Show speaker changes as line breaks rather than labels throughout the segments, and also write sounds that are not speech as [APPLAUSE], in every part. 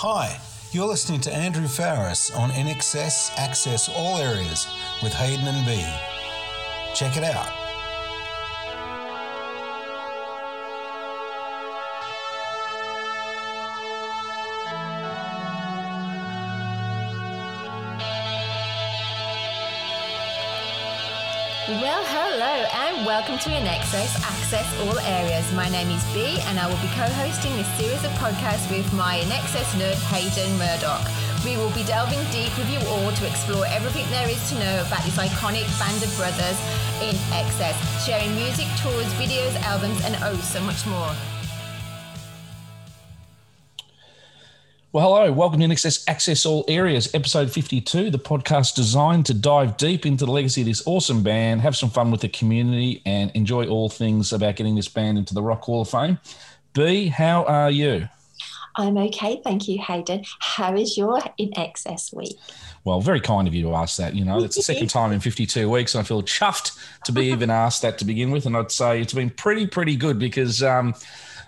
Hi, you're listening to Andrew Farriss on INXS Access All Areas with Hayden and B. Check it out.
Well, and welcome to INXS Access All Areas. My name is B and I will be co-hosting this series of podcasts with my INXS nerd Hayden Murdoch. We will be delving deep with you all to explore everything there is to know about this iconic band of brothers in excess, sharing music, tours, videos, albums and oh so much more.
Well, hello, welcome to Access, Access All Areas, episode 52, the podcast designed to dive deep into the legacy of this awesome band, have some fun with the community, and enjoy all things about getting this band into the Rock Hall of Fame. B, how are you?
I'm okay, thank you, Hayden. How is your INXS week?
Well, very kind of you to ask that. You know, it's the second time in 52 weeks, and I feel chuffed to be [LAUGHS] even asked that to begin with. And I'd say it's been pretty, pretty good because, um,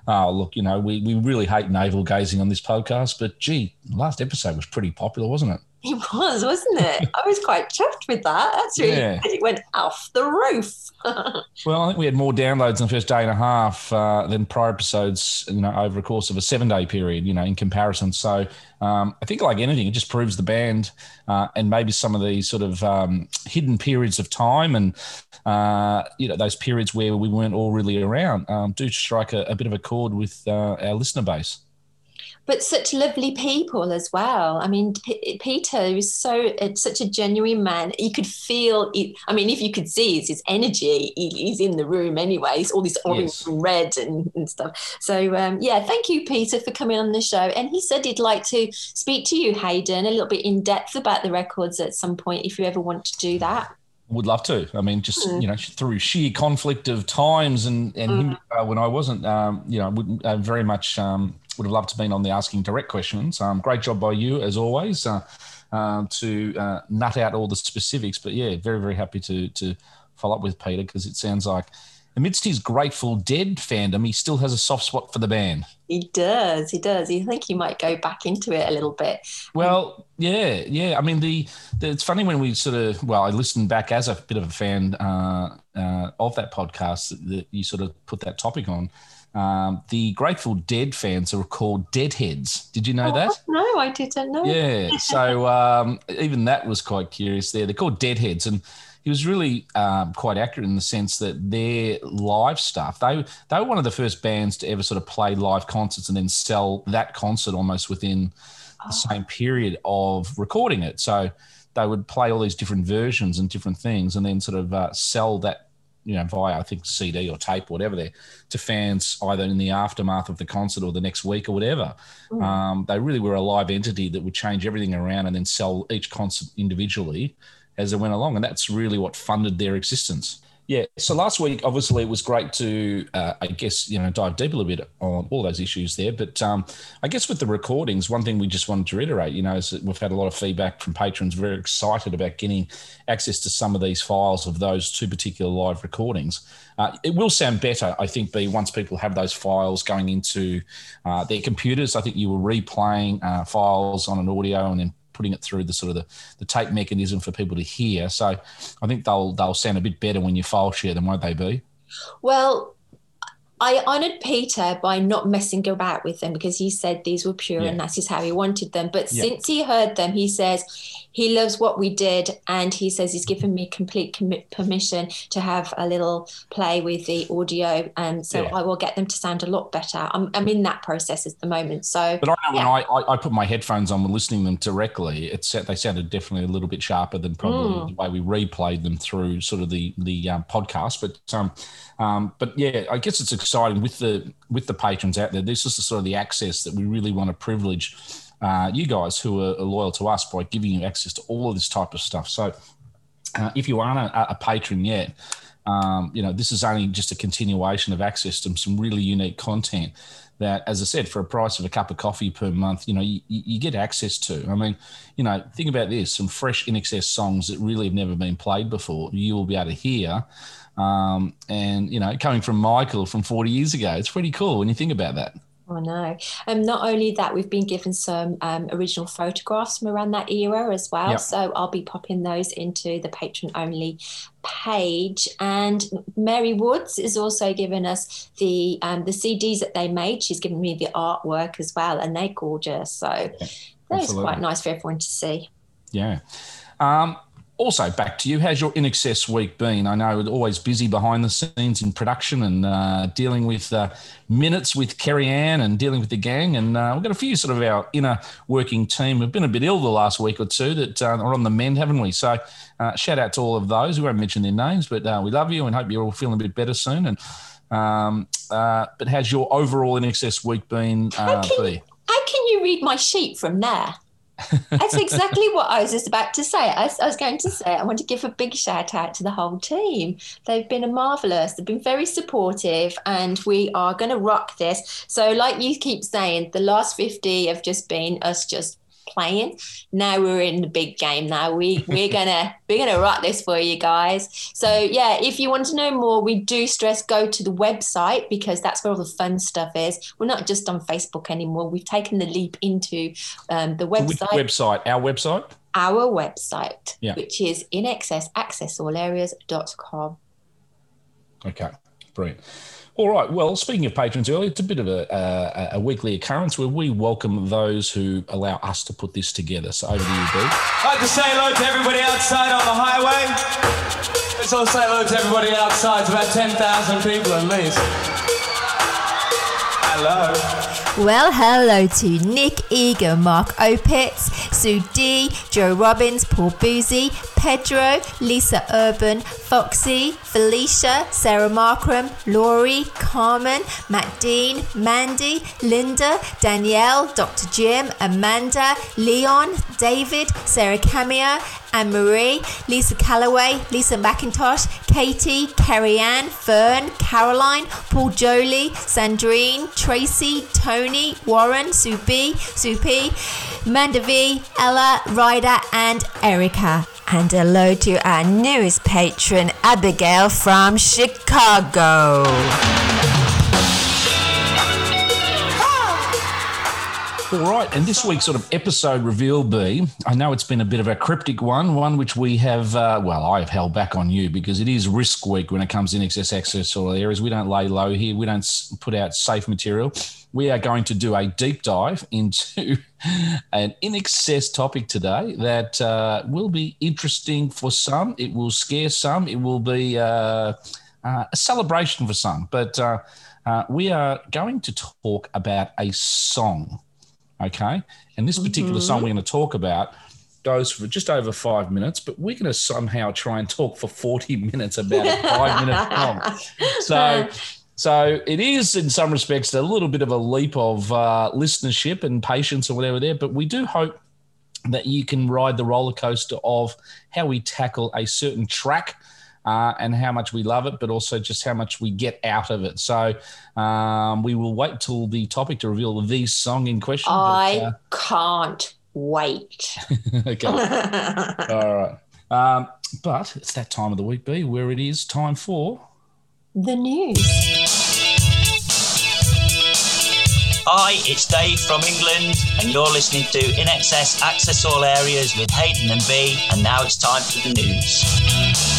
oh, look, you know, we, we really hate navel gazing on this podcast, but gee, last episode was pretty popular, wasn't it?
It was, wasn't it? I was quite chuffed with that. That's really
Yeah.
It went off the roof. [LAUGHS]
Well, I think we had more downloads in the first day and a half uh, than prior episodes, you know, over a course of a seven day period, you know, in comparison. So um, I think, like anything, it just proves the band uh, and maybe some of these sort of um, hidden periods of time and, uh, you know, those periods where we weren't all really around um, do strike a, a bit of a chord with uh, our listener base.
But such lovely people as well. I mean, P- Peter is so uh, such a genuine man. You could feel it. I mean, if you could see his, his energy, he, he's in the room anyway. It's all this orange
Yes.
and red and, and stuff. So um, yeah, thank you, Peter, for coming on the show. And he said he'd like to speak to you, Hayden, a little bit in depth about the records at some point if you ever want to do that.
Would love to. I mean, just
Mm.
you know, through sheer conflict of times and and him, uh, when I wasn't, um, you know, uh, very much um, would have loved to have been on the asking direct questions. Um, great job by you as always uh, um, to uh, nut out all the specifics. But yeah, very very happy to to follow up with Peter because it sounds like amidst his Grateful Dead fandom, he still has a soft spot for the band.
He does. He does. You think he might go back into it a little bit?
Well, yeah, yeah. I mean, the, the it's funny when we sort of well, I listened back as a bit of a fan uh, uh, of that podcast that you sort of put that topic on. Um, the Grateful Dead fans are called Deadheads. Did you know that?
Oh, no, I didn't know.
Yeah. So um, even that was quite curious. There, they're called Deadheads, and he was really um, quite accurate in the sense that their live stuff. They they were one of the first bands to ever sort of play live concerts and then sell that concert almost within the same period of recording it. So they would play all these different versions and different things, and then sort of uh, sell that. You know, via I think CD or tape or whatever there to fans either in the aftermath of the concert or the next week or whatever.
Mm.
Um, they really were a live entity that would change everything around and then sell each concert individually as they went along. And that's really what funded their existence. Yeah. So last week, obviously, it was great to, uh, I guess, you know, dive deep a little bit on all those issues there. But um, I guess with the recordings, one thing we just wanted to reiterate, you know, is that we've had a lot of feedback from patrons very excited about getting access to some of these files of those two particular live recordings. Uh, it will sound better, I think, be once people have those files going into uh, their computers. I think you were replaying uh, files on an audio and then putting it through the sort of the, the tape mechanism for people to hear. So I think they'll they'll sound a bit better when you file share them, won't they be?
Well, I honoured Peter by not messing about with them because he said these were pure
Yeah.
and that is how he wanted them. But
Yeah.
since he heard them, he says he loves what we did and he says he's given me complete commi- permission to have a little play with the audio. And so
Yeah.
I will get them to sound a lot better. I'm, I'm in that process at the moment. So
But I know when I, I, I put my headphones on when listening them directly, it they sounded definitely a little bit sharper than probably
Mm.
the way we replayed them through sort of the the um, podcast. But um, um, but yeah, I guess it's exciting with the with the patrons out there. This is the sort of the access that we really want to privilege uh, you guys who are, loyal to us by giving you access to all of this type of stuff. So uh, if you aren't a, a patron yet, um, you know this is only just a continuation of access to some really unique content that, as I said, for a price of a cup of coffee per month, you know, you, you get access to. I mean, you know, think about this: some fresh INXS songs that really have never been played before. You will be able to hear, um, and you know, coming from Michael from 40 years ago, it's pretty cool when you think about that.
Oh no! And um, not only that, we've been given some um, original photographs from around that era as well. Yep. So I'll be popping those into the patron only page. And Mary Woods is also giving us the um, the CDs that they made. She's given me the artwork as well, and they're gorgeous. So yeah, that is quite nice for everyone to see.
Yeah. Um, also, back to you. How's your INXS week been? I know it's always busy behind the scenes in production and uh, dealing with uh, minutes with Kerry Ann and dealing with the gang. And uh, we've got a few sort of our inner working team. We've been a bit ill the last week or two that uh, are on the mend, haven't we? So, uh, shout out to all of those. We won't mention their names, but uh, we love you and hope you're all feeling a bit better soon. And um, but how's your overall INXS week been?
how, can, how can you read my sheet from there? That's exactly what I was just about to say. I, I, was going to say, I want to give a big shout out to the whole team. They've been a marvelous, they've been very supportive, and we are going to rock this. So, like you keep saying, the last 50 have just been us just playing. Now we're in the big game. Now we we're gonna [LAUGHS] we're gonna rock this for you guys. So yeah, if you want to know more, we do stress go to the website because that's where all the fun stuff is. We're not just on Facebook anymore. We've taken the leap into um, the website.
Which website? Our website.
Our website, yeah. which is inxsaccessallareas.com.
Okay, brilliant. All right. Well, speaking of patrons earlier, it's a bit of a, a, weekly occurrence where we welcome those who allow us to put this together. So over to you, B.
I'd like to say hello to everybody outside on the highway. Let's all say hello to everybody outside. It's about 10,000 people at least. Hello.
Well, hello to Nick Egan, Mark Opitz, Sue D, Joe Robbins, Paul Boozy, Pedro, Lisa Urban, Foxy, Felicia, Sarah Markram, Laurie, Carmen, Matt Dean, Mandy, Linda, Danielle, Dr. Jim, Amanda, Leon, David, Sarah Cameo, Anne Marie, Lisa Calloway, Lisa McIntosh, Katie, Carrie Ann, Fern, Caroline, Paul Jolie, Sandrine, Tracy, Tony, Warren, Supi, Supi, V, Ella, Ryder, and Erica. And hello to our newest patron, Abigail from Chicago.
All right, and this week's sort of episode reveal B. I know it's been a bit of a cryptic one, one which we have, uh, well, I have held back on you because it is risk week when it comes INXS access all areas. We don't lay low here. We don't put out safe material. We are going to do a deep dive [LAUGHS] into an INXS topic today that uh, will be interesting for some. It will scare some. It will be uh, uh a celebration for some. But uh, uh, we are going to talk about a song Okay. And this particular mm-hmm. song we're going to talk about goes for just over five minutes, but we're going to somehow try and talk for 40 [LAUGHS] minutes about a five minute [LAUGHS] song. So, so it is in some respects a little bit of a leap of uh, listenership and patience or whatever there, but we do hope that you can ride the roller coaster of how we tackle a certain track uh, and how much we love it, but also just how much we get out of it. So um, we will wait till the topic to reveal the song in question.
I but, uh, can't wait. [LAUGHS]
okay. [LAUGHS] All right. Um, but it's that time of the week, B, where it is time for
the news.
Hi, it's Dave from England, and you're listening to INXS Access All Areas with Hayden and B, and now it's time for the news.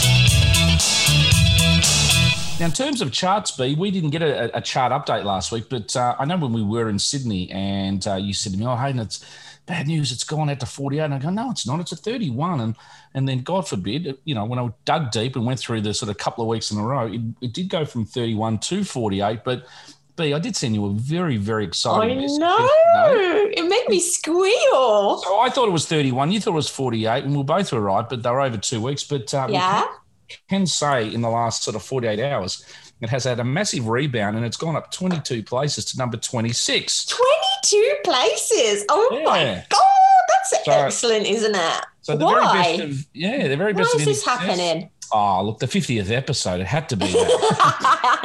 Now, in terms of charts, B, we didn't get a, a chart update last week, but uh, I know when we were in Sydney and uh, you said to me, "Oh, Hayden, it's bad news. It's gone out to 48." And I go, "No, it's not. It's a 31." And and then, God forbid, you know, when I dug deep and went through the sort of couple of weeks in a row, it, it did go from 31 to 48, but. B, I did send you a very, very exciting
I know. It made me squeal.
So I thought it was 31. You thought it was 48, and we both were right, but they were over two weeks. But
um, yeah
can say in the last sort of 48 hours, it has had a massive rebound and it's gone up 22 places to number 26.
22 places. Oh yeah. my God. That's so, excellent, isn't it?
So the Why? very best of, yeah, the very best
Why is this happening?
Oh, look, the 50th episode, it had to be that.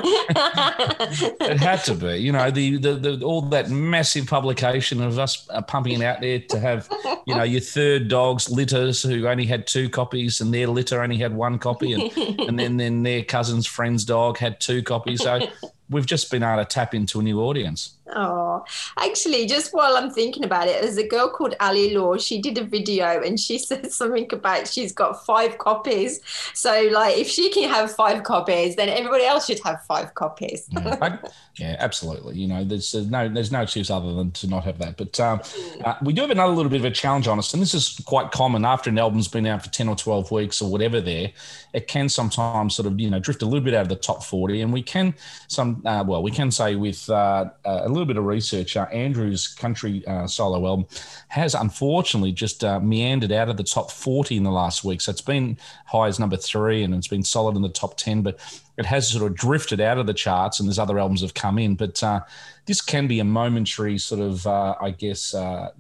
[LAUGHS] it had to be. You know, the, the, the all that massive publication of us uh, pumping it out there to have, you know, your third dog's litters who only had two copies and their litter only had one copy. And, and then, then their cousin's friend's dog had two copies. So we've just been able to tap into a new audience.
Oh, actually, just while I'm thinking about it, there's a girl called Ali Law. She did a video and she [LAUGHS] said something about she's got five copies. So, like, if she can have five copies, then everybody else should have five copies.
yeah, [LAUGHS] I- yeah, absolutely. You know, there's, there's no there's no excuse other than to not have that. But um, uh, we do have another little bit of a challenge on us, and this is quite common after an album's been out for ten or twelve weeks or whatever. There, it can sometimes sort of you know drift a little bit out of the top forty, and we can some uh, well we can say with uh, a little bit of research, uh, Andrew's country uh, solo album has unfortunately just uh, meandered out of the top forty in the last week. So it's been high as number three, and it's been solid in the top ten, but it has sort of drifted out of the charts and there's other albums have come in but uh, this can be a momentary sort of uh, i guess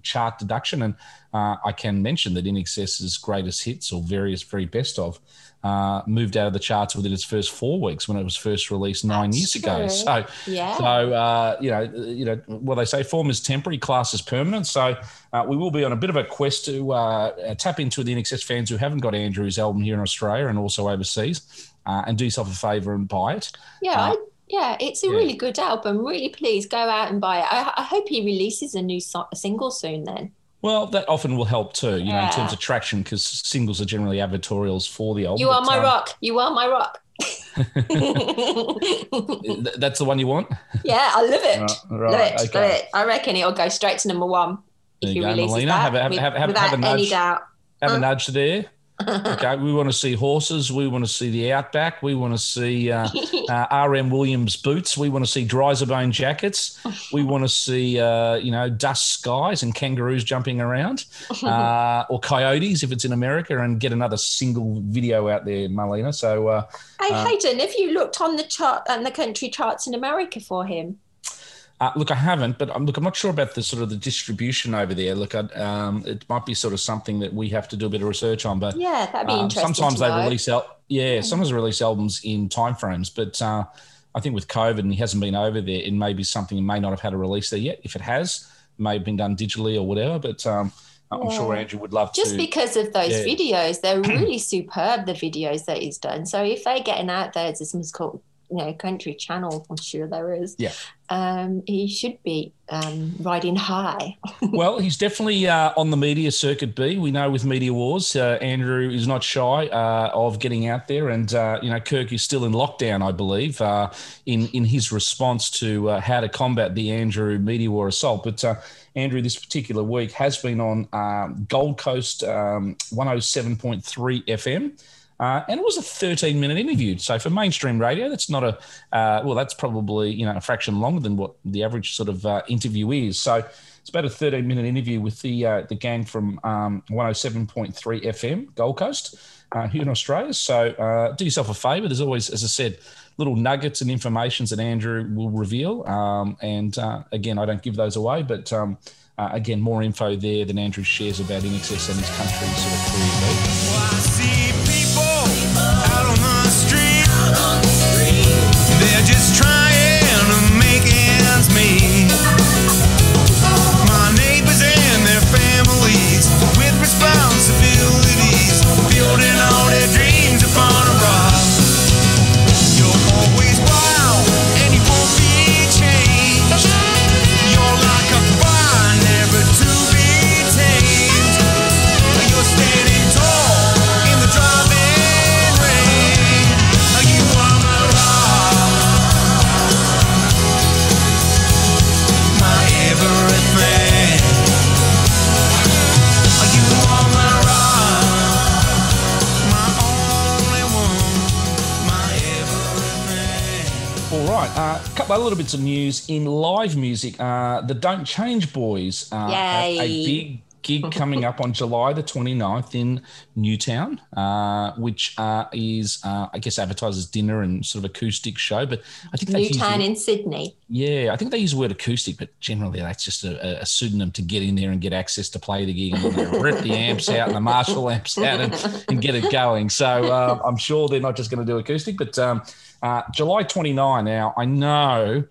chart deduction and i can mention that INXS's greatest hits or various very best of uh, moved out of the charts within its first four weeks when it was first released nine
That's
years ago so
Yeah.
so uh, you know you know well they say form is temporary class is permanent so uh, we will be on a bit of a quest to uh, uh, tap into the INXS fans who haven't got Andrew's album here in Australia and also overseas, uh, and do yourself a favour and buy it.
Yeah, I, yeah, it's a
yeah.
really good album. Really, please go out and buy it. I, I hope he releases a new so- single soon. Then,
Well, that often will help too, you know, in terms of traction, because singles are generally advertorials for the album.
you are
but,
my
um,
rock. You are my rock. [LAUGHS] [LAUGHS]
That's the one you want.
yeah, I love it.
Right,
love it.
okay.
Love it. I reckon it'll go straight to number one
There
if
you
he
go,
releases
Melina.
that.
Have a- have-
with-
have- have-
without
have a
any doubt.
Have
Uh.
a nudge there. Okay, we want to see horses. We want to see the Outback. We want to see uh, [LAUGHS] uh, RM Williams boots. We want to see Drizabone jackets. We want to see uh, you know dust skies and kangaroos jumping around, [LAUGHS] uh, or coyotes if it's in America, and get another single video out there, Marlena. So uh,
Hey
Uh,
Hayden, have you looked on the chart and the country charts in America for him?
Uh, look, I haven't, but I'm, look, I'm not sure about the sort of the distribution over there. Look, um, it might be sort of something that we have to do a bit of research on. But
Yeah, that'd be
um,
interesting.
sometimes they
know.
release al- yeah, sometimes they release albums in timeframes. But uh, I think with COVID and he hasn't been over there, it may be something he may not have had a release there yet. If it has, it may have been done digitally or whatever. But um, I'm sure Andrew would love
just
to.
because of those
Yeah.
videos they're [CLEARS THROAT] really superb the videos that he's done so if they're getting out there there's some called you know country channel i'm sure there is
Yeah.
um he should be um riding high [LAUGHS]
well, he's definitely uh, on the media circuit. B. We know with Media Wars, uh, Andrew is not shy uh, of getting out there, and uh, you know Kirk is still in lockdown, I believe, uh, in in his response to uh, how to combat the Andrew Media War assault. But uh, Andrew, this particular week has been on um, Gold Coast um, 107.3 FM. Uh, and it was a 13 minute interview. So for mainstream radio, that's not a, uh, well, that's probably, you know, a fraction longer than what the average sort of uh, interview is. So it's about a 13 minute interview with the uh, the gang from um, 107.3 FM, Gold Coast, uh, here in Australia. So uh, do yourself a favour. There's always, as I said, little nuggets and informations that Andrew will reveal. Um, and again, I don't give those away, but um, again, more info there than Andrew shares about INXS and his country sort of career.
I
little bits of news in live music. Uh, the Don't Change Boys uh, have a big gig coming up on July the 29th in Newtown, uh, which uh, is, uh, I guess, advertised as dinner and sort of acoustic show. But I think
newtown in sydney
yeah, I think they use the word acoustic, but generally that's just a, a pseudonym to get in there and get access to play the gig and you know, rip the amps out and the Marshall amps out and, and get it going. So uh, I'm sure they're not just going to do acoustic, but um, uh, July 29. Now I know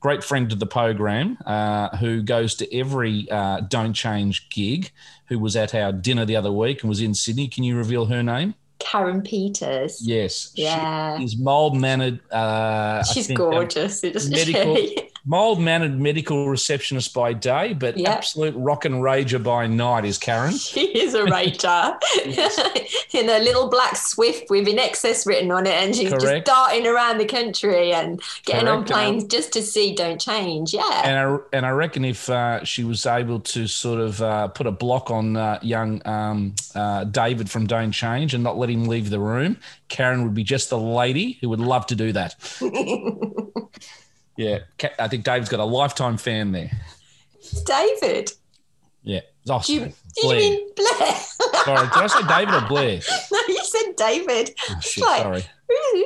great friend of the program uh, who goes to every uh, Don't Change gig, who was at our dinner the other week and was in Sydney. Can you reveal her name?
karen peters
Yes,
Yeah.
she is mild mannered. Uh,
she's
think, um,
gorgeous
medical- [LAUGHS] Mild mannered medical receptionist by day, but
Yep.
absolute rock and rager by night is Karen. [LAUGHS]
She is a rager [LAUGHS] in a little black Swift with INXS written on it, and she's
Correct.
just darting around the country and getting on
Correct, I-
planes just to see Don't Change. Yeah.
And I, and I reckon if uh, she was able to sort of uh, put a block on uh, young um, uh, David from Don't Change and not let him leave the room, Karen would be just the lady who would love to do that. [LAUGHS] yeah, I think David's got a lifetime fan there.
David.
Yeah. Oh,
Do you, did you
Blair.
mean Blair?
Sorry, did I say David or Blair? [LAUGHS]
no, you said David.
Oh, shit,
Like,
sorry.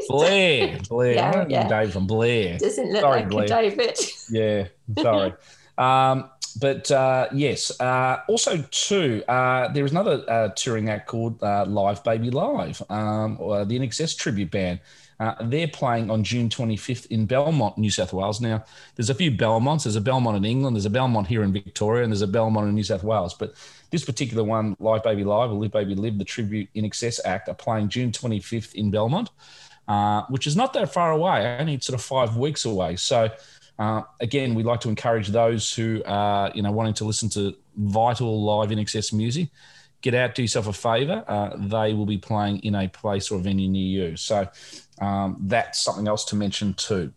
Blair. Blair.
Yeah,
I don't mean
yeah.
David from Blair.
Doesn't look
Sorry,
like
Blair.
a David. [LAUGHS]
Yeah, sorry. um, but uh, yes, uh, also too, uh, there is another uh, touring act called uh, Live Baby Live, um, or the INXS tribute band. Uh, they're playing on June 25th in Belmont, New South Wales. Now, there's a few Belmonts. There's a Belmont in England. There's a Belmont here in Victoria, and there's a Belmont in New South Wales. But this particular one, Live Baby Live or Live Baby Live, the tribute INXS act, are playing June 25th in Belmont, uh, which is not that far away, only sort of five weeks away. So, uh, again, we'd like to encourage those who are, you know, wanting to listen to vital live INXS music. Get out, do yourself a favour. Uh, they will be playing in a place or a venue near you. So um, that's something else to mention too.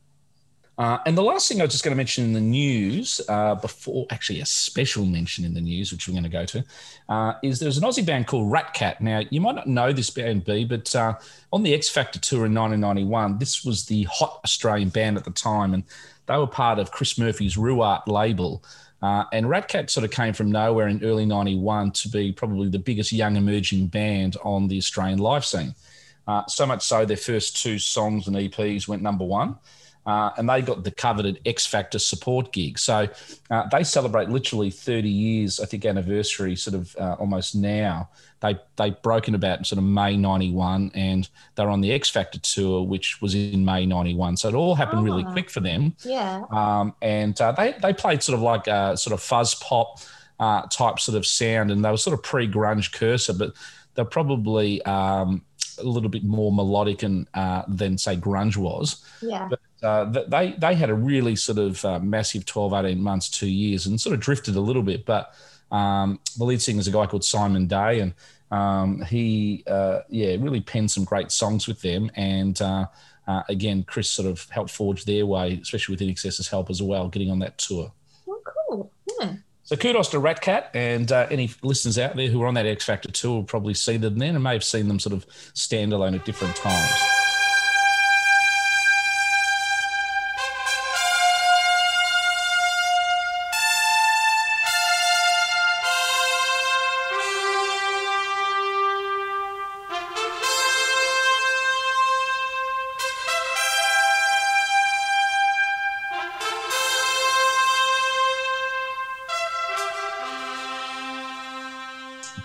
Uh, and the last thing I was just going to mention in the news, uh, before actually a special mention in the news, which we're going to go to, uh, is there's an Aussie band called Rat Cat. Now, you might not know this band, B, but uh, on the X Factor tour in 1991, this was the hot Australian band at the time, and they were part of Chris Murphy's rooArt label. Uh, and Rat Cat sort of came from nowhere in early 91 to be probably the biggest young emerging band on the Australian live scene. Uh, so much so, their first two songs and EPs went number one. Uh, and they got the coveted X Factor support gig. So uh, they celebrate literally 30 years, I think, anniversary, sort of uh, almost now. They they broke in about in sort of May 91 and they're on the X Factor tour, which was in May 91. So it all happened really
Ah.
quick for them.
Yeah.
Um, and uh, they, they played sort of like a sort of fuzz pop uh, type sort of sound, and they were sort of pre grunge cursor, but they're probably um, a little bit more melodic and uh, than say grunge was.
Yeah.
But uh, they they had a really sort of uh, massive 12, 18 months, two years, and sort of drifted a little bit. But um, the lead singer is a guy called Simon Day, and um, he uh, yeah really penned some great songs with them. And uh, uh, again, Chris sort of helped forge their way, especially with INXS's help as well, getting on that tour. So kudos to Rat Cat and uh, any listeners out there who are on that X Factor tour will probably see them then and may have seen them sort of standalone at different times.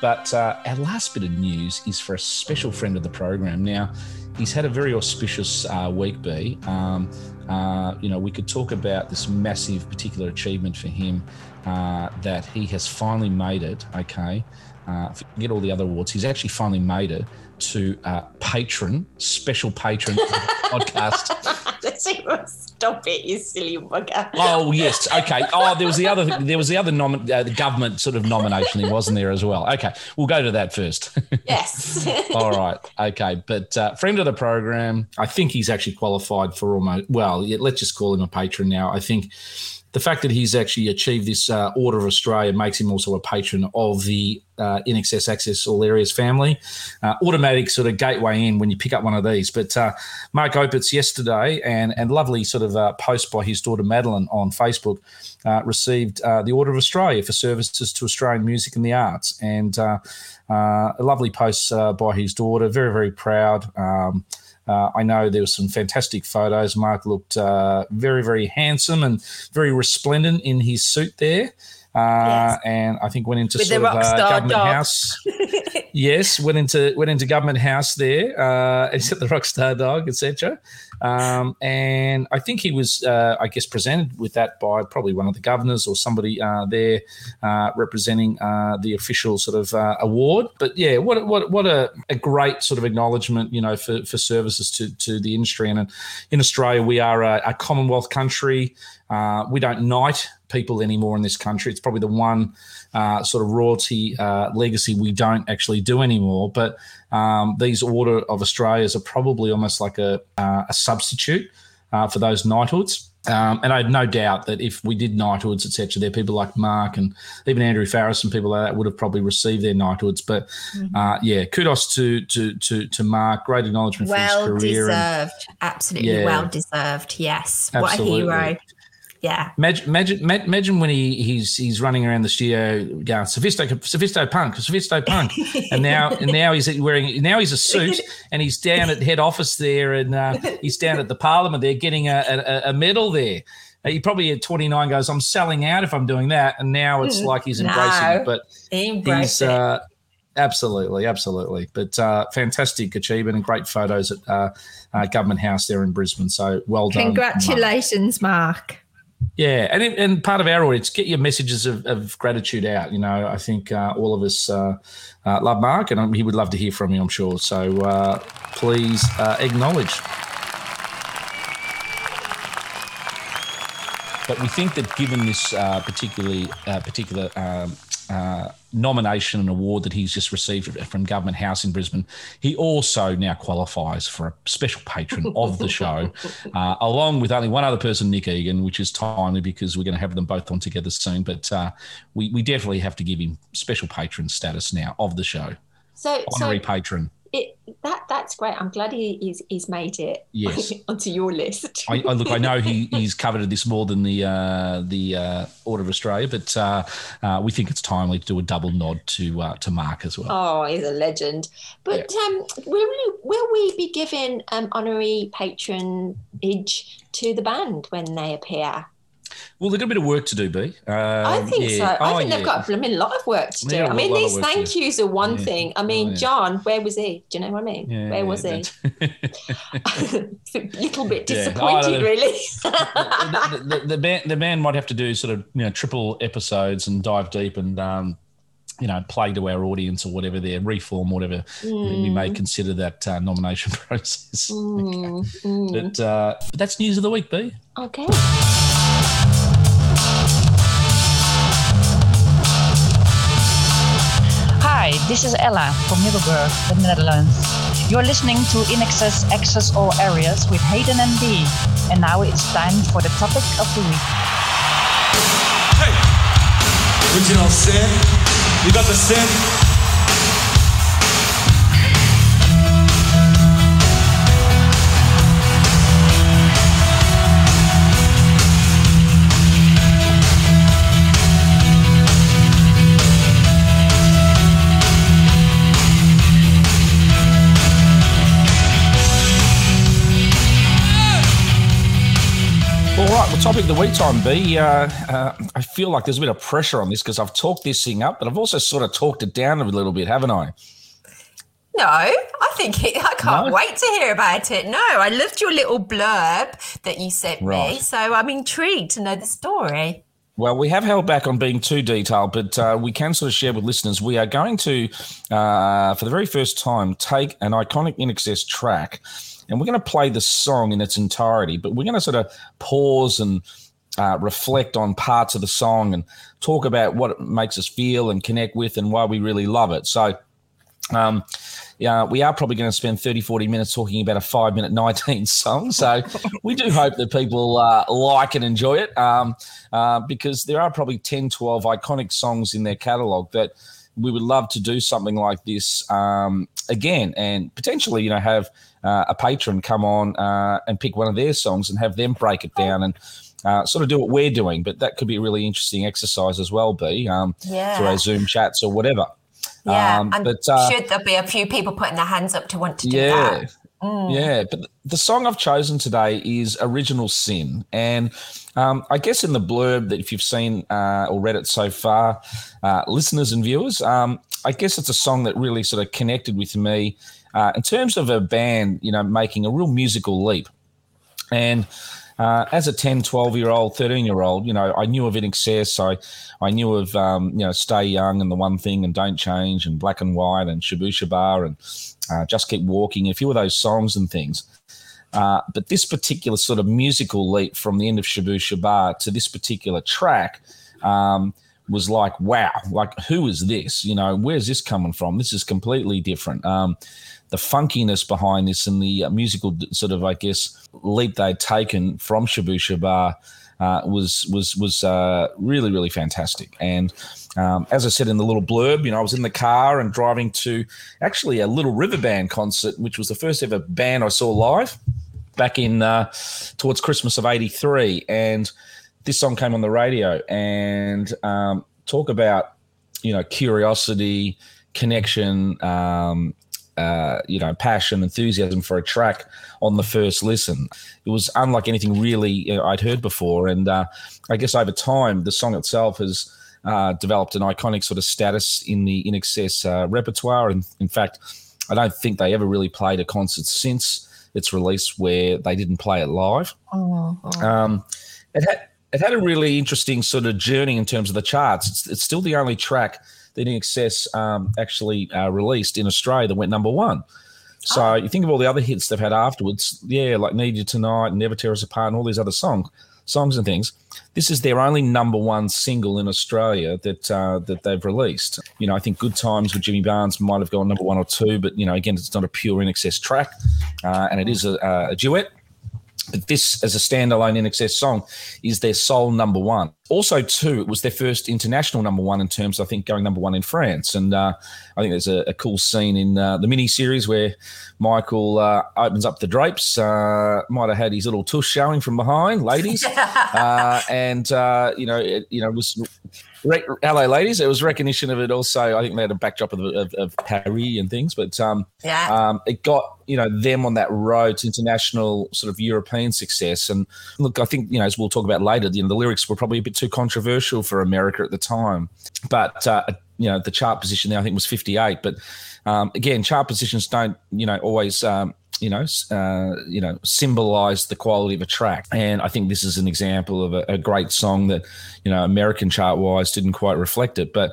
But uh, our last bit of news is for a special friend of the program. Now, he's had a very auspicious uh, week, B. Um, uh, you know, we could talk about this massive particular achievement for him uh, that he has finally made it, okay? Uh, forget all the other awards. He's actually finally made it to uh, patron, special patron of [LAUGHS] [LAUGHS] the podcast.
Stop it, you silly bugger.
Oh yes, okay. Oh, there was the other. There was the other nomin- uh, the government sort of nomination. Wasn't there as well. Okay, we'll go to that first. [LAUGHS]
Yes.
All right, okay. But uh, friend of the program, I think he's actually qualified for almost. Well, yeah, let's just call him a patron now. I think the fact that he's actually achieved this uh, Order of Australia makes him also a patron of the uh, excess Access All Areas family. Uh, automatic sort of gateway in when you pick up one of these. But uh, Mark Opitz yesterday and and lovely sort of uh, post by his daughter Madeline on Facebook uh, received the Order of Australia for services to Australian music and the arts. And a lovely post by his daughter. Very very proud. Um, uh, I know there were some fantastic photos. Mark looked uh, very, very handsome and very resplendent in his suit there. Uh,
Yes.
And I think went into
With
sort of uh, government
dog.
house. [LAUGHS] yes, went into went into Government House there. Uh, and [LAUGHS] set the Rockstar Dog, etc. Um, and I think he was, uh, I guess, presented with that by probably one of the governors or somebody uh, there uh, representing uh, the official sort of uh, award. But yeah, what what what a, a great sort of acknowledgement, you know, for, for services to to the industry. And in Australia, we are a, a Commonwealth country. Uh, we don't knight people anymore in this country. It's probably the one uh, sort of royalty uh, legacy we don't actually do anymore. But um, these Order of Australias are probably almost like a, uh, a substitute uh, for those knighthoods. Um, and I had no doubt that if we did knighthoods, etc., there people like Mark and even Andrew Farriss and people like that would have probably received their knighthoods. But
Mm-hmm.
uh, yeah, kudos to to to to Mark. Great acknowledgement
well
for his career. and-
deserved. Absolutely
Yeah.
well deserved. Yes.
Absolutely.
What a hero. Yeah.
Imagine, imagine, imagine when he, he's he's running around the studio going sophisto, sophisto punk, sophisto punk, and now and now he's wearing now he's a suit and he's down at head office there and uh, he's down at the parliament there getting a, a, a medal there. Uh, He probably at 29 goes, I'm selling out if I'm doing that, and now it's like he's embracing
No.
it. But
Embrace
he's uh, absolutely, absolutely. But uh, fantastic achievement and great photos at uh, uh, Government House there in Brisbane. So well done, Mark.
Congratulations, Mark.
Yeah, and it- and part of our audience, get your messages of, of gratitude out. You know, I think uh, all of us uh, uh, love Mark, and he would love to hear from you. I'm sure. So uh, please uh, acknowledge. But we think that given this uh, particularly particular um, uh, nomination and award that he's just received from Government House in Brisbane, he also now qualifies for a special patron of the show, [LAUGHS] uh, along with only one other person, Nick Egan, which is timely because we're going to have them both on together soon. But uh, we, we definitely have to give him special patron status now of the show,
So, so
honorary patron.
It, that that's great. I'm glad he, he's he's made it
Yes. [LAUGHS]
onto your list.
I, I look. I know he, [LAUGHS] he's coveted this more than the uh, the uh, Order of Australia, but uh, uh, we think it's timely to do a double nod to uh, to Mark as well.
Oh, he's a legend. But um, will, we, will we be giving um, honorary patronage to the band when they appear?
Well, they've got a bit of work to do, B. Um,
I think
yeah.
so. I
Oh,
think they've got a lot of work to do.
Yeah,
I mean, these thank yous are one
Yeah.
thing. I mean,
Oh, yeah.
John, where was he? Do you know what I mean?
Yeah,
where was
yeah,
he? [LAUGHS] [LAUGHS] a little bit
Yeah.
disappointed,
Oh,
really.
the, the, the band the band might have to do sort of you know triple episodes and dive deep and um, you know play to our audience or whatever their reform whatever we may consider that uh, nomination [LAUGHS] process.
Mm, mm.
But, uh, but that's news of the week, B.
Okay.
Hi, this is Ella from Middelburg, the Netherlands. You're listening to INXS Access All Areas with Hayden and Dee. And now it's time for the topic of the week.
Hey! Original sin. You got the sin?
All right, well, topic of the week time, B. Uh, uh, I feel like there's a bit of pressure on this because I've talked this thing up, but I've also sort of talked it down a little bit, haven't I?
No, I think I can't
No?
wait to hear about it. No, I loved your little blurb that you sent me, so I'm intrigued to know the story.
Well, we have held back on being too detailed, but uh, we can sort of share with listeners. We are going to, uh, for the very first time, take an iconic INXS track and we're going to play the song in its entirety, but we're going to sort of pause and uh, reflect on parts of the song and talk about what it makes us feel and connect with and why we really love it. So, um, yeah, we are probably going to spend 30, 40 minutes talking about a five minute 19 song. So we do hope that people uh, like and enjoy it um, uh, because there are probably 10, 12 iconic songs in their catalog that we would love to do something like this um, again and potentially, you know, have uh, a patron come on uh, and pick one of their songs and have them break it down and uh, sort of do what we're doing. But that could be a really interesting exercise as well, be um,
Yeah.
through our Zoom chats or whatever.
Yeah,
Um,
I'm
but, uh,
sure there'll be a few people putting their hands up to want to do
yeah.
that.
Yeah, but the song I've chosen today is Original Sin. And um, I guess in the blurb that if you've seen uh, or read it so far, uh, listeners and viewers, um, I guess it's a song that really sort of connected with me uh, in terms of a band, you know, making a real musical leap. And uh, as a 10, 12 year old, 13 year old, you know, I knew of INXS. I, I knew of, um, you know, Stay Young and The One Thing and Don't Change and Black and White and Shabooh Shoobah and uh, Just Keep Walking, a few of those songs and things. Uh, but this particular sort of musical leap from the end of Shabooh Shoobah to this particular track um, was like, wow, like who is this? You know, where's this coming from? This is completely different. Um, the funkiness behind this and the uh, musical sort of, I guess, leap they'd taken from Shabooh Shoobah uh, was was was uh, really really fantastic. And um, as I said in the little blurb, you know, I was in the car and driving to actually a Little River Band concert, which was the first ever band I saw live back in uh, towards Christmas of '83, and this song came on the radio. And um, talk about you know curiosity, connection. Um, uh, you know, passion, enthusiasm for a track on the first listen. It was unlike anything really I'd heard before, and uh, I guess over time the song itself has uh, developed an iconic sort of status in the INXS uh, repertoire. And in fact, I don't think they ever really played a concert since its release where they didn't play it live.
Oh, oh.
Um, it had it had a really interesting sort of journey in terms of the charts. It's, it's still the only track that excess, um, actually uh, released in Australia that went number one. So you think of all the other hits they've had afterwards, yeah, like "Need You Tonight" "Never Tear Us Apart" and all these other songs, songs and things. This is their only number one single in Australia that uh, that they've released. You know, I think "Good Times" with Jimmy Barnes might have gone number one or two, but you know, again, it's not a pure INXS track, uh, and it is a, a duet. But this, as a standalone INXS song, is their sole number one. Also, too, it was their first international number one in terms, I think, going number one in France. And uh, I think there's a, a cool scene in uh, the mini series where Michael uh, opens up the drapes. Uh, might have had his little tush showing from behind, ladies, [LAUGHS] uh, and uh, you know, it, you know, was. Re- hello, ladies. It was recognition of it. Also, I think they had a backdrop of, of, of Paris and things, but um,
Yeah.
um, it got you know them on that road to international sort of European success. And look, I think you know as we'll talk about later, you know the lyrics were probably a bit too controversial for America at the time. But uh, you know the chart position there I think was 58. But um, again, chart positions don't you know always. Um, you know, uh, you know, symbolize the quality of a track, and I think this is an example of a, a great song that, you know, American chart wise didn't quite reflect it, but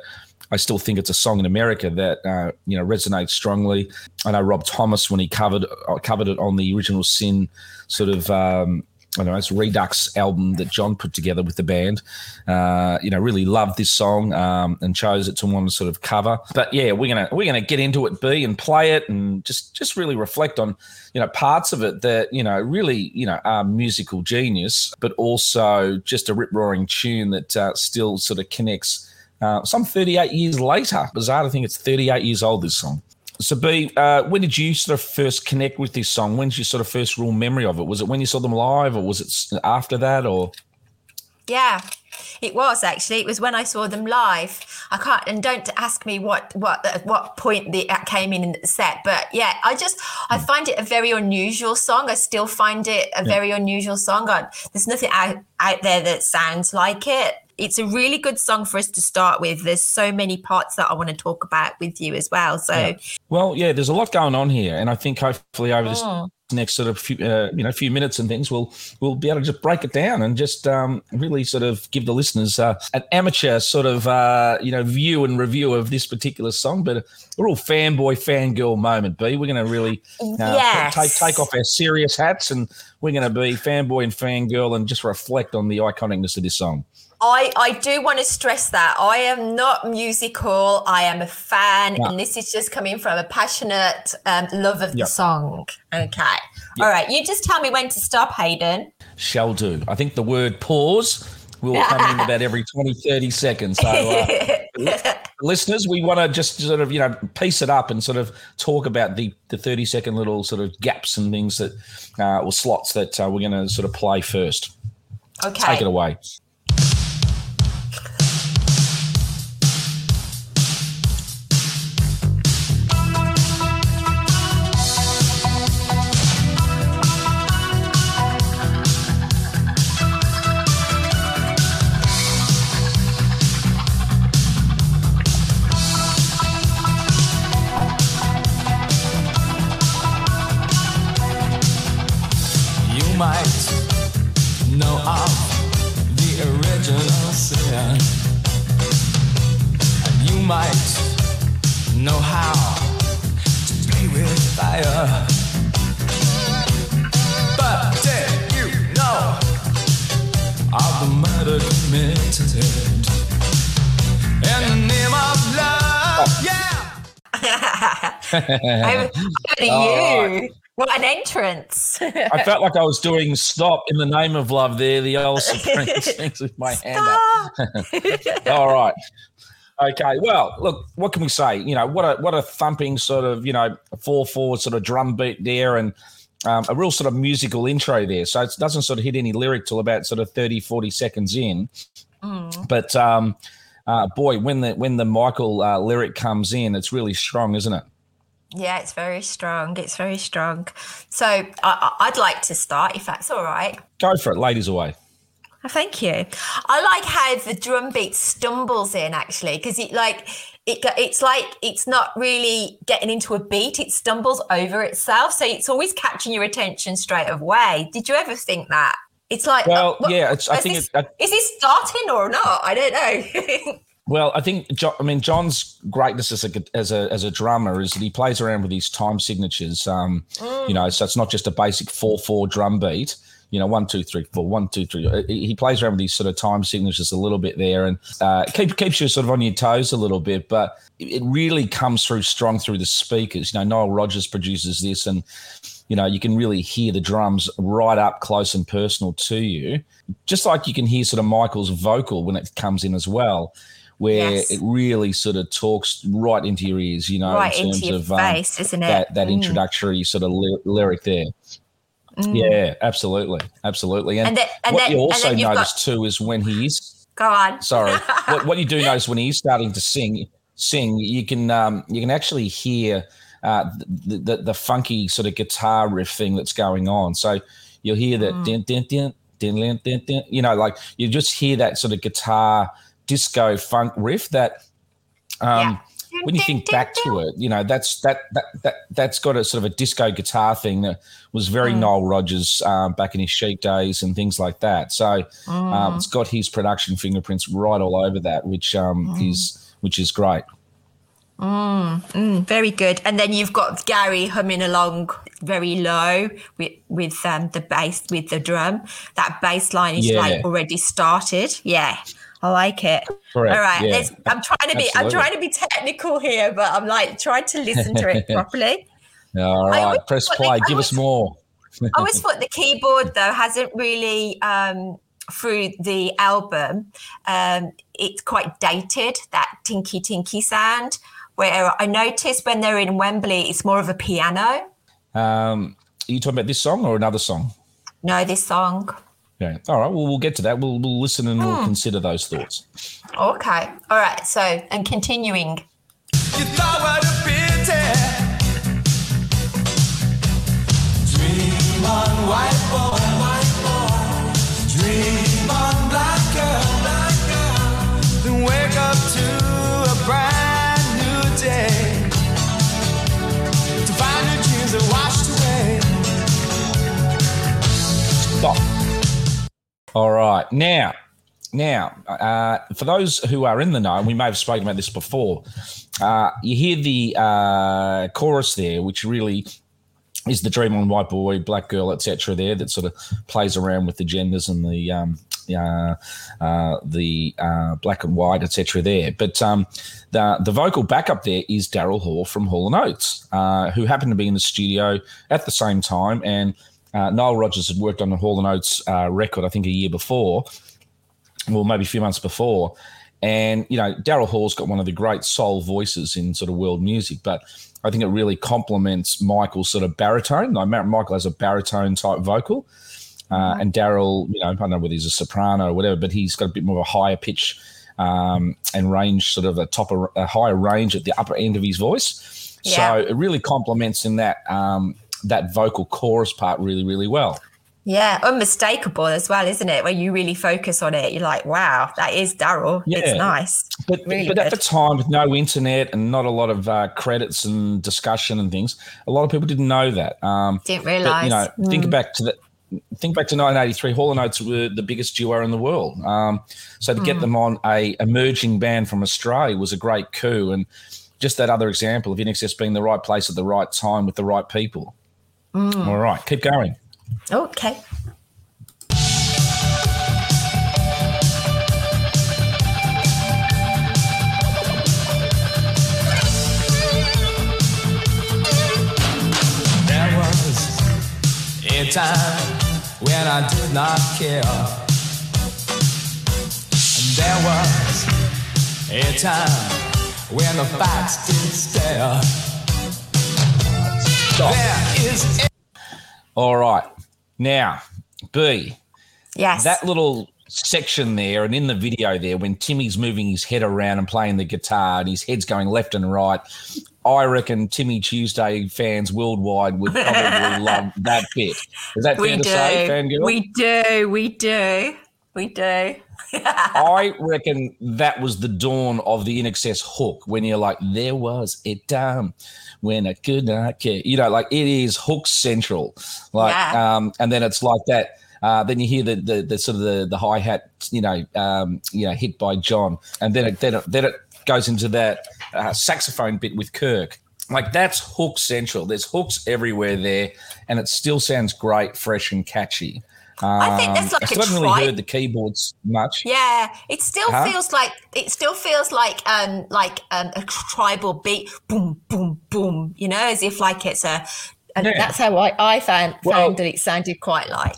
I still think it's a song in America that uh, you know resonates strongly. I know Rob Thomas when he covered uh, covered it on the original Sin sort of um, I know it's Redux album that John put together with the band. Uh, you know, really loved this song um, and chose it to want to sort of cover. But yeah, we're gonna we're gonna get into it, B, and play it, and just just really reflect on you know parts of it that you know really you know are musical genius, but also just a rip roaring tune that uh, still sort of connects. Uh, some 38 years later, bizarre to think it's 38 years old. This song. So, B, uh, when did you sort of first connect with this song? When's your sort of first real memory of it? Was it when you saw them live, or was it after that, or?
Yeah, it was actually. It was when I saw them live. I can't, and don't ask me what what at what point the uh, came in in the set, but yeah, I just I hmm. find it a very unusual song. I still find it a very unusual song. I, there's nothing out out there that sounds like it. It's a really good song for us to start with. There's so many parts that I want to talk about with you as well. So
Yeah. Well, yeah, there's a lot going on here, and I think hopefully over this
Mm.
next sort of few, uh, you know few minutes and things, we'll we'll be able to just break it down and just um, really sort of give the listeners uh, an amateur sort of uh, you know view and review of this particular song. But a real fanboy fangirl moment. B, we're going to really uh,
Yes.
take take off our serious hats and we're going to be fanboy and fangirl and just reflect on the iconicness of this song.
I, I do want to stress that I am not musical. I am a fan,
Yeah.
and this is just coming from a passionate um, love of
Yeah.
the song. Okay. All right. You just tell me when to stop, Hayden.
Shall do. I think the word pause will come in [LAUGHS] about every 20, 30 seconds. So, uh, [LAUGHS] listeners, we want to just sort of, you know, piece it up and sort of talk about the, the 30 second little sort of gaps and things that, uh, or slots that uh, we're going to sort of play first.
Okay.
Take it away.
Quite know how to play with fire. But did you know of the murder committed in the name of love? Oh. Yeah.
over, over to
All
you. Oh. What an entrance.
I felt like I was doing stop in the name of love there, the old supreme [LAUGHS] things with my hand up. [LAUGHS] All right. Okay. Well, look, what can we say? You know, what a what a thumping sort of, you know, four four sort of drum beat there and um, a real sort of musical intro there. So it doesn't sort of hit any lyric till about sort of 30, 40 seconds in. But um, uh, boy, when the when the Michael uh, lyric comes in, it's really strong, isn't it?
Yeah, it's very strong. It's very strong. So I- I'd like to start, if that's all right.
Go for it, ladies away.
Oh, Thank you. I like how the drum beat stumbles in actually because it like it it's like it's not really getting into a beat. It stumbles over itself, so it's always catching your attention straight away. Did you ever think that? It's like
Well,
uh, what-
yeah, it's, I think
this,
it, I,
is this starting or not? I don't know. [LAUGHS]
Well, I think Jo- I mean Jon's greatness as a as a as a drummer is that he plays around with these time signatures. Um, You know, so it's not just a basic four four drum beat. You know, one two three four, one two three. He plays around with these sort of time signatures a little bit there, and uh, keep, keeps you sort of on your toes a little bit. But it really comes through strong through the speakers. You know, Nile Rodgers produces this, and you know you can really hear the drums right up close and personal to you, just like you can hear sort of Michael's vocal when it comes in as well where
Yes.
it really sort of talks right into your ears, you know,
right
in terms
into your
of um,
isn't it?
that that
Mm.
introductory sort of ly- lyric there. Yeah, absolutely, absolutely. And,
And and
what you also notice
got-
too is when he is
Go on.
sorry, [LAUGHS] what, what you do notice when he is starting to sing, sing, you can um, you can actually hear uh, the, the the funky sort of guitar riff thing that's going on. So you'll hear that
Mm.
din, din, din, din, din, din, din, you know, like you just hear that sort of guitar disco funk riff that um,
Yeah.
When you think back to it, you know, that's that that that that's got a sort of a disco guitar thing that was very
Mm.
Nile Rodgers um, back in his Chic days and things like that. So
Mm.
um, it's got his production fingerprints right all over that, which um, is which is great.
Mm, very good. And then you've got Garry humming along very low with with um, the bass with the drum. That bass line is
Yeah.
like already started. Yeah, I like it.
Correct,
All right,
yeah.
I'm trying to be I'm trying to be technical here, but I'm like trying to listen to it [LAUGHS] properly.
All right,
always
press play.
I
Give us more.
I always thought the keyboard though hasn't really um, through the album. Um, it's quite dated that tinky tinky sound. Where I noticed when they're in Wembley, it's more of a piano.
Um, are you talking about this song or another song?
No, this song.
Yeah. All right. Well, we'll get to that. We'll we'll listen and
Hmm.
we'll consider those thoughts.
Okay. All right. So, and continuing.
You thought what a pity. Dream on, white boy, white boy. Dream on, black girl, black girl. Then wake up to a brand new day. To find your dreams are washed away.
Stop. All right. Now, now, uh, for those who are in the know, we may have spoken about this before, uh, you hear the uh, chorus there, which really is the dream on white boy, black girl, etc. There that sort of plays around with the genders and the um, uh, uh, the uh, black and white, etc. There, but um, the the vocal backup there is Daryl Hall from Hall and Oates, uh, who happened to be in the studio at the same time, and uh, Nile Rodgers had worked on the Hall and Oates uh, record, I think, a year before, well, maybe a few months before. And, you know, Daryl Hall's got one of the great soul voices in sort of world music, but I think it really complements Michael's sort of baritone. Like Michael has a baritone type vocal. Uh, and Daryl, you know, I don't know whether he's a soprano or whatever, but he's got a bit more of a higher pitch um, and range, sort of a top, of, a higher range at the upper end of his voice.
Yeah.
So it really complements in that um, that vocal chorus part really, really well.
Yeah, unmistakable as well, isn't it? When you really focus on it, you're like, wow, that is Daryl. It's nice.
But,
Really
but at the time, with no internet and not a lot of uh, credits and discussion and things, a lot of people didn't know that. Um,
Didn't
but,
realise.
you know, think
Mm.
back to that. think back to 1983, Hall and Oates were the biggest duo in the world. Um, so to get them on a emerging band from Australia was a great coup, and just that other example of INXS being the right place at the right time with the right people. Mm. All right, keep going.
Okay.
There was a time when I did not care. And there was a time when the facts did stare. There is
All right, now B.
Yes.
that little section there and in the video there when timmy's moving his head around and playing the guitar and his head's going left and right i reckon timmy tuesday fans worldwide would probably [LAUGHS] love that bit is that
we
fair to
do.
say fangirl
we do. We do. We do. [LAUGHS]
i reckon that was the dawn of the INXS hook when you're like there was a time um, when i could not care you know like it is hook central like
Yeah.
um and then it's like that uh, then you hear the, the, the sort of the, the hi hat, you know, um, you know, hit by Jon, and then it then it, then it goes into that uh, saxophone bit with Kirk. Like that's hook central. There's hooks everywhere there, and it still sounds great, fresh, and catchy. Um,
I think there's like
I still
a
haven't really heard the keyboards much.
Yeah, it still
Huh?
feels like it still feels like um like um, a tribal beat, boom, boom, boom. You know, as if like it's a. And
Yeah.
that's how I, I found
Well-
found that it sounded quite like.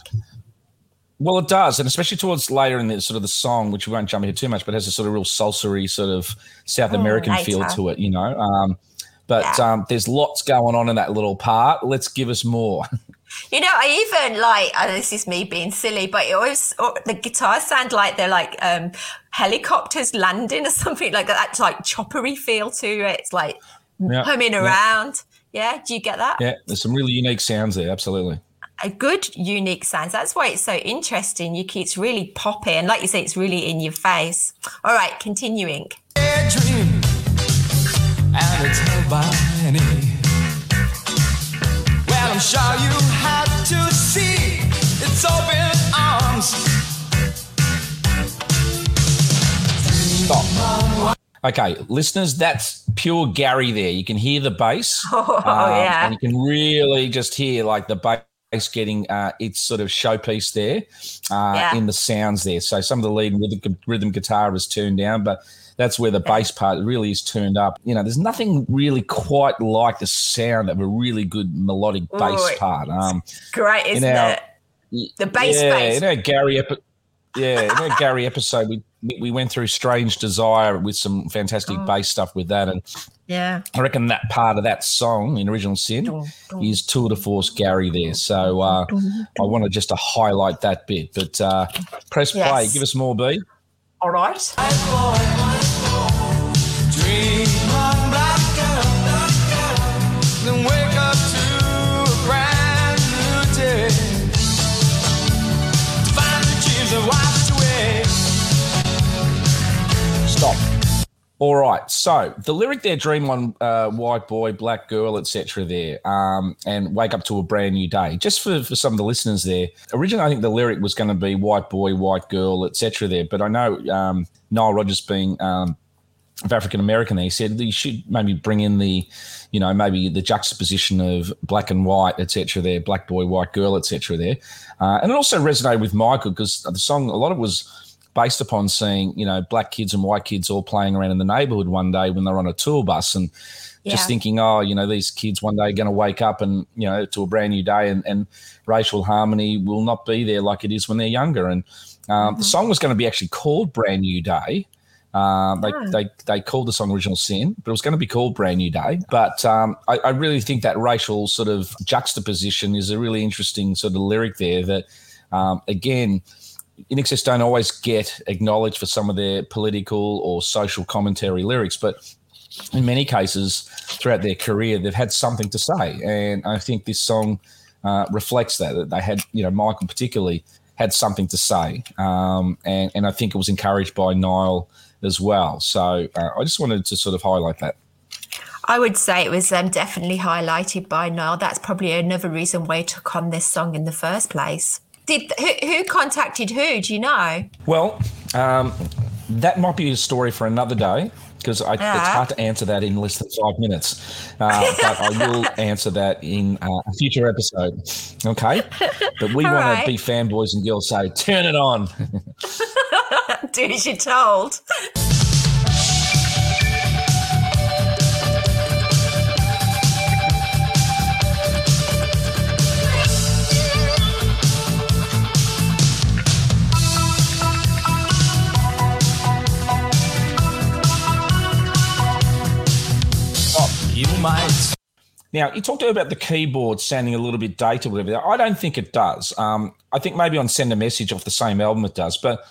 Well, it does, and especially towards later in the sort of the song, which we won't jump into too much, but has a sort of real salsery sort of South American feel to it, you know. Um, but
Yeah.
um, there's lots going on in that little part. Let's give us more. [LAUGHS]
You know, I even like, and this is me being silly, but it always, or the guitars sound like they're like um, helicopters landing or [LAUGHS] something like that. That's like choppery feel to it. It's like
Yeah,
humming
yeah.
around. Yeah, do you get that?
Yeah, there's some really unique sounds there. Absolutely.
A good, unique sounds. That's why it's so interesting. You keep, it's really poppy. And like you say, it's really in your face. All right, continuing.
I'm sure you had to see its open arms.
Stop. Okay, listeners, that's pure Garry there. You can hear the bass. [LAUGHS]
Oh,
um,
yeah.
And you can really just hear like the bass getting uh, its sort of showpiece there uh,
Yeah.
in the sounds there. So some of the lead rhythm, rhythm guitar is turned down, but that's where the bass part really is turned up. You know, there's nothing really quite like the sound of a really good melodic bass
Oh, it-
part. Um,
Great, isn't
our-
it? The bass
yeah,
bass.
in our Garry epi- yeah, in our Garry episode, we we- we went through Strange Desire with some fantastic
Oh.
bass stuff with that, and
Yeah.
I reckon that part of that song in Original Sin is tour de force Garry there. So uh, I wanted just to highlight that bit. But uh, press play, give us more B.
All right.
All right. So the lyric there, dream on uh, white boy, black girl, etc. There, um, and wake up to a brand new day. Just for, for some of the listeners there, originally I think the lyric was going to be white boy, white girl, etc. There, but I know um, Nile Rodgers being um, of African American, he said you should maybe bring in the, you know, maybe the juxtaposition of black and white, etc. There, black boy, white girl, etc. There, uh, and it also resonated with Michael because the song a lot of it was based upon seeing you know black kids and white kids all playing around in the neighborhood one day when they're on a tour bus and
Yeah.
just thinking oh you know these kids one day are going to wake up and you know to a brand new day and, and racial harmony will not be there like it is when they're younger. And um, the song was going to be actually called brand new day. Um, they, they they called the song original sin but it was going to be called brand new day. But um, I, I really think that racial sort of juxtaposition is a really interesting sort of lyric there that um, again INXS don't always get acknowledged for some of their political or social commentary lyrics, but in many cases throughout their career, they've had something to say. And I think this song uh, reflects that, that they had, you know, Michael particularly had something to say. Um, and, and I think it was encouraged by Nile as well. So uh, I just wanted to sort of highlight that.
I would say it was um, definitely highlighted by Nile. That's probably another reason why he took on this song in the first place. Did who, who contacted who? Do you know?
Well, um, that might be a story for another day because it's hard to answer that in less than five minutes. Uh, but I will [LAUGHS] answer that in uh, a future episode. Okay. But we [LAUGHS] want
right.
to be fanboys and girls say, turn it on. [LAUGHS]
Do as you're told.
You.
Now, you talked about the keyboard sounding a little bit dated, whatever. I don't think it does. Um, I think maybe on Send a Message off the same album it does. But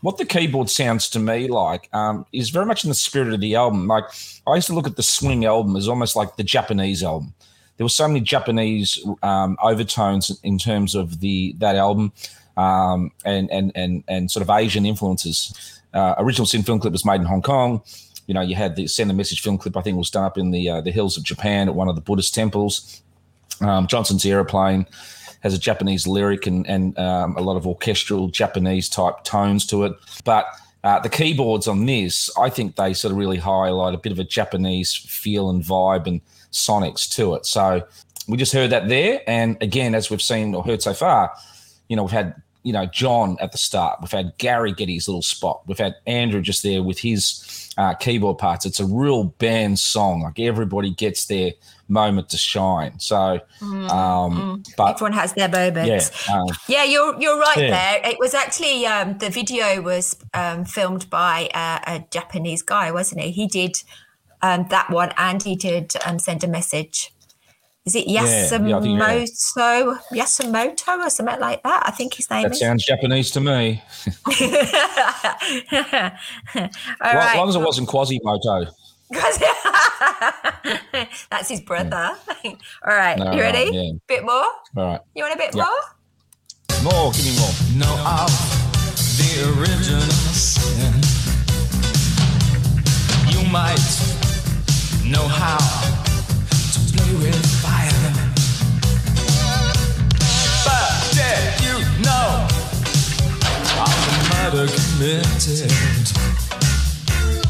what the keyboard sounds to me like um, is very much in the spirit of the album. Like, I used to look at the Swing album as almost like the Japanese album. There were so many Japanese um, overtones in terms of the that album um, and, and, and, and sort of Asian influences. Uh, original Sin film clip was made in Hong Kong you know, you had the send a message film clip. I think was done up in the uh, the hills of Japan at one of the Buddhist temples. Um, Johnson's aeroplane has a Japanese lyric and and um, a lot of orchestral Japanese type tones to it. But uh, the keyboards on this, I think they sort of really highlight a bit of a Japanese feel and vibe and sonics to it. So we just heard that there, and again, as we've seen or heard so far, you know, we've had you know Jon at the start. We've had Gary get his little spot. We've had Andrew just there with his uh, keyboard parts. It's a real band song. Like everybody gets their moment to shine. So, um, but
Everyone has their moments.
yeah, um,
Yeah, you're you're right
Yeah.
there. It was actually um, the video was um, filmed by uh, a Japanese guy, wasn't he? He did um, that one, and he did um, send a message. Is it
yeah, I yeah.
Yasumoto, Yasumoto, or something like that? I think his name
that
is.
sounds Japanese to me. [LAUGHS]
All
As
right.
long as it wasn't Quasimoto. [LAUGHS]
That's his brother. [LAUGHS] All right,
No,
you ready?
yeah.
Bit more?
All right,
You want a bit
Yeah.
more?
more. Give me more.
know of the original sin. You might know how to play with you of the murder committed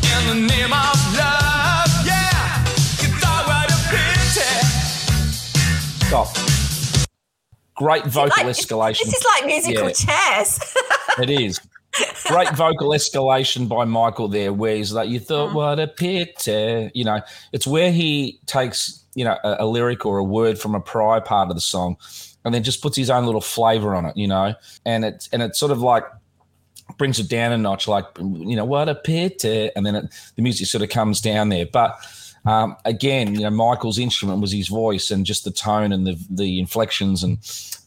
in the name of love? Yeah, you thought a pity.
Stop. Great vocal
Like,
escalation.
This is like musical
Yeah.
chairs. [LAUGHS]
It is. Great vocal escalation by Michael there, where he's like, You thought, mm. what a pity. You know, it's where he takes, you know, a, a lyric or a word from a prior part of the song and then just puts his own little flavor on it, you know, and it's, and it's sort of like, brings it down a notch, like, you know, what a pity. And then it, the music sort of comes down there. But um, again, you know, Michael's instrument was his voice and just the tone and the, the inflections and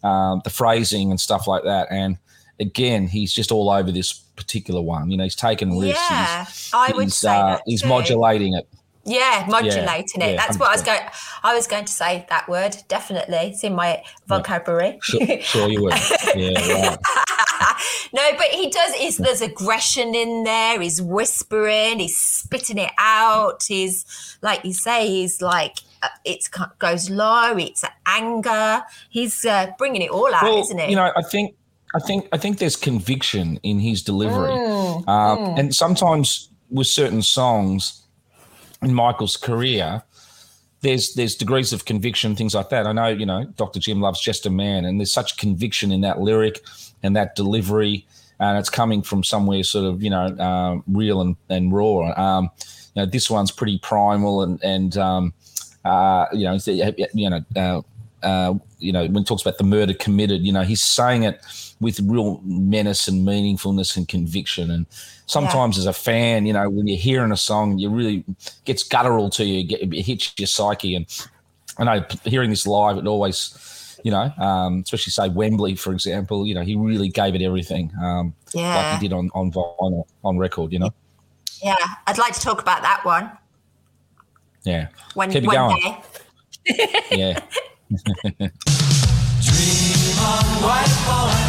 um, the phrasing and stuff like that. And, again, he's just all over this particular one. You know, he's taking risks.
Yeah,
he's,
I would
he's,
say
uh,
that
he's modulating it.
Yeah, modulating it.
yeah,
That's what I was going. I was going to say that word. Definitely, it's in my vocabulary.
Sure, sure you would. Yeah, right. [LAUGHS]
no, but he does. Is there's aggression in there? He's whispering. He's spitting it out. He's like you say. He's like uh, it goes low. It's anger. He's uh, bringing it all out,
Well,
isn't it?
you know, I think, I think, I think there's conviction in his delivery,
Mm,
um, and sometimes with certain songs in Michael's career. There's there's degrees of conviction, things like that. I know, you know, Dr. Jim loves just a man, and there's such conviction in that lyric and that delivery, and it's coming from somewhere sort of you know um, real and, and raw. Um, you know, this one's pretty primal and and um, uh, you know you know uh, uh, you know when he talks about the murder committed, you know he's saying it with real menace and meaningfulness and conviction. And sometimes as a fan, you know when you're hearing a song, you really gets guttural to you, get, it hits your psyche. And I know hearing this live, it always you know, um, especially say Wembley, for example, you know, he really gave it everything, um, like he did on on vinyl, on record, you know.
yeah. I'd like to talk about that one
Yeah,
when
Keep it going.
day. [LAUGHS]
yeah. [LAUGHS]
Dream on, white boy.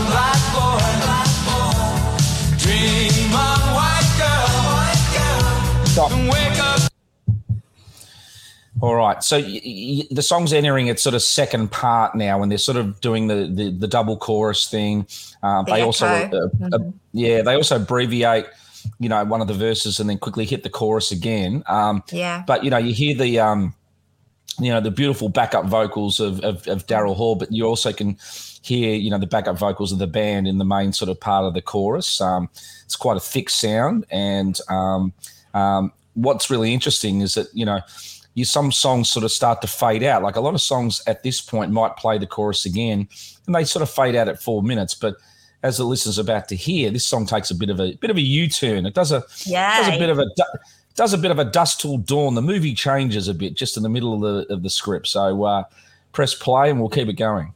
All right. So y- y- the song's entering its sort of second part now, and they're sort of doing the the, the double chorus thing. Um,
The
they also,
echo.
uh, uh, yeah, they also abbreviate, you know, one of the verses and then quickly hit the chorus again. Um,
Yeah.
but you know, you hear the, um, you know, the beautiful backup vocals of of, of Daryl Hall, but you also can hear, you know, the backup vocals of the band in the main sort of part of the chorus. Um, it's quite a thick sound, and um, um, what's really interesting is that you know you some songs sort of start to fade out. Like a lot of songs at this point might play the chorus again, and they sort of fade out at four minutes. But as the listener's about to hear, this song takes a bit of a bit of a U turn. It does a yeah. does a bit of a does a bit of a Dusk Till Dawn. The movie changes a bit just in the middle of the of the script. So uh, press play and we'll keep it going.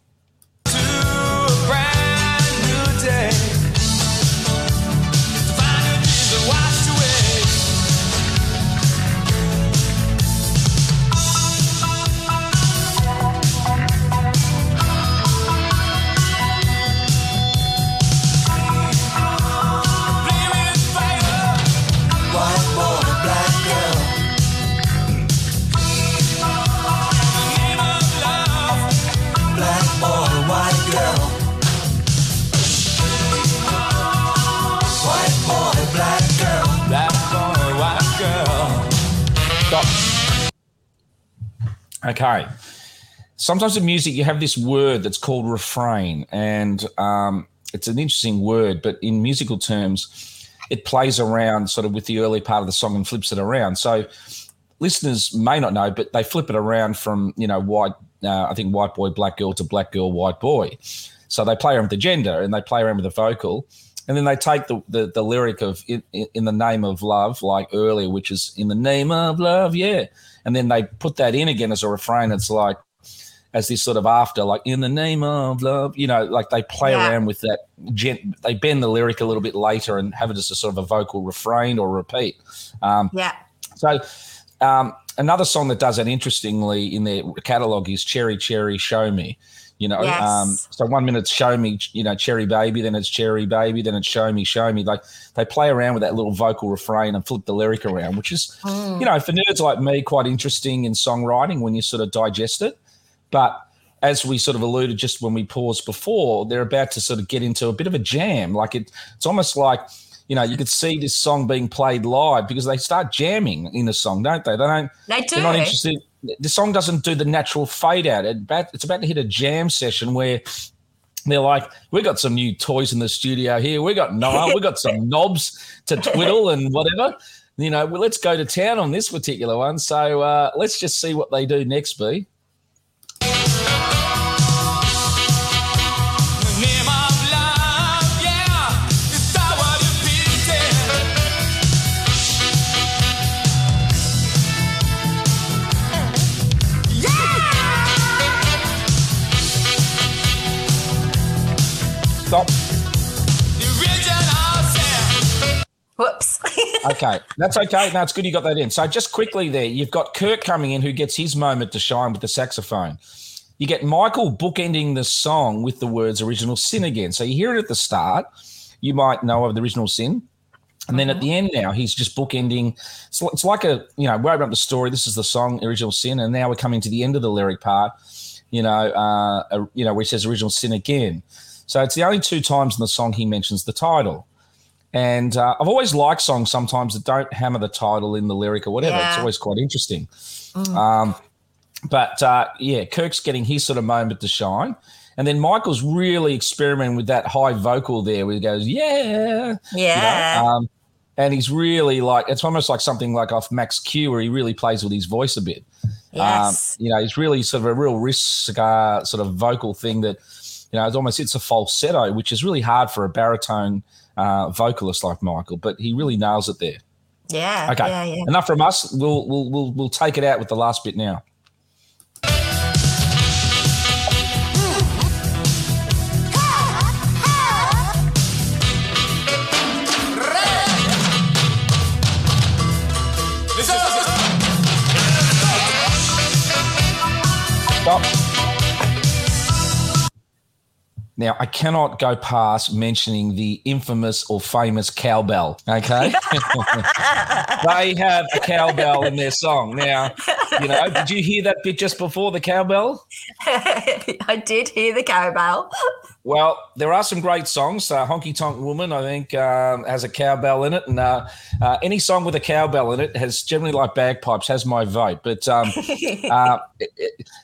Okay. Sometimes in music, you have this word that's called refrain, and um, it's an interesting word, but in musical terms, it plays around sort of with the early part of the song and flips it around. So listeners may not know, but they flip it around from, you know, white, uh, I think white boy, black girl to black girl, white boy. So they play around with the gender and they play around with the vocal. And then they take the, the, the lyric of in, in the name of love, like earlier, which is in the name of love, yeah. And then they put that in again as a refrain. It's like, as this sort of after, like in the name of love, you know, like they play
Yeah.
around with that. Gen- they bend the lyric a little bit later and have it as a sort of a vocal refrain or repeat. Um,
Yeah.
so um, another song that does that interestingly in their catalog is Cherry Cherry Show Me. You know,
Yes.
um, so one minute Show Me, you know, Cherry Baby, then it's Cherry Baby, then it's Show Me, Show Me. Like they play around with that little vocal refrain and flip the lyric around, which is,
Mm.
you know, for nerds like me, quite interesting in songwriting when you sort of digest it. But as we sort of alluded just when we paused before, they're about to sort of get into a bit of a jam. Like it, it's almost like, you know, you could see this song being played live because they start jamming in the song, don't they? They don't.
They do.
They're not interested. The song doesn't do the natural fade out. It about, it's about to hit a jam session where they're like, we got some new toys in the studio here. We got no, we got some [LAUGHS] knobs to twiddle and whatever. You know, well, let's go to town on this particular one. So uh, let's just see what they do next, B. Stop.
The original sin.
Whoops. [LAUGHS]
Okay, that's okay. No, it's good you got that in. So just quickly there, you've got Kirk coming in who gets his moment to shine with the saxophone. You get Michael bookending the song with the words original sin again. So you hear it at the start. You might know of the original sin. And then at the end now, he's just bookending. It's, it's like a, you know, we're opening up the story. This is the song, Original Sin. And now we're coming to the end of the lyric part, you know, uh, uh, you know, where he says Original Sin again. So it's the only two times in the song he mentions the title. And uh, I've always liked songs sometimes that don't hammer the title in the lyric or whatever. It's always quite interesting. Um, but uh, yeah, Kirk's getting his sort of moment to shine. And then Michael's really experimenting with that high vocal there where he goes, yeah. you know,
yeah.
um, and he's really like, it's almost like something like off Max Q where he really plays with his voice a bit.
yes.
Um, you know, it's really sort of a real risk uh, sort of vocal thing that, you know, it's almost it's a falsetto, which is really hard for a baritone uh, vocalist like Michael, but he really nails it there.
yeah.
Okay,
Yeah. Yeah.
enough from us. We'll we'll we'll we'll take it out with the last bit now. Now, I cannot go past mentioning the infamous or famous cowbell. Okay. [LAUGHS] they have a cowbell in their song. Now, you know, did you hear that bit just before the cowbell? [LAUGHS]
I did hear the cowbell.
Well, there are some great songs. Uh, Honky Tonk Woman, I think, um, has a cowbell in it. And uh, uh, any song with a cowbell in it has generally like bagpipes, has my vote. But um, [LAUGHS] uh,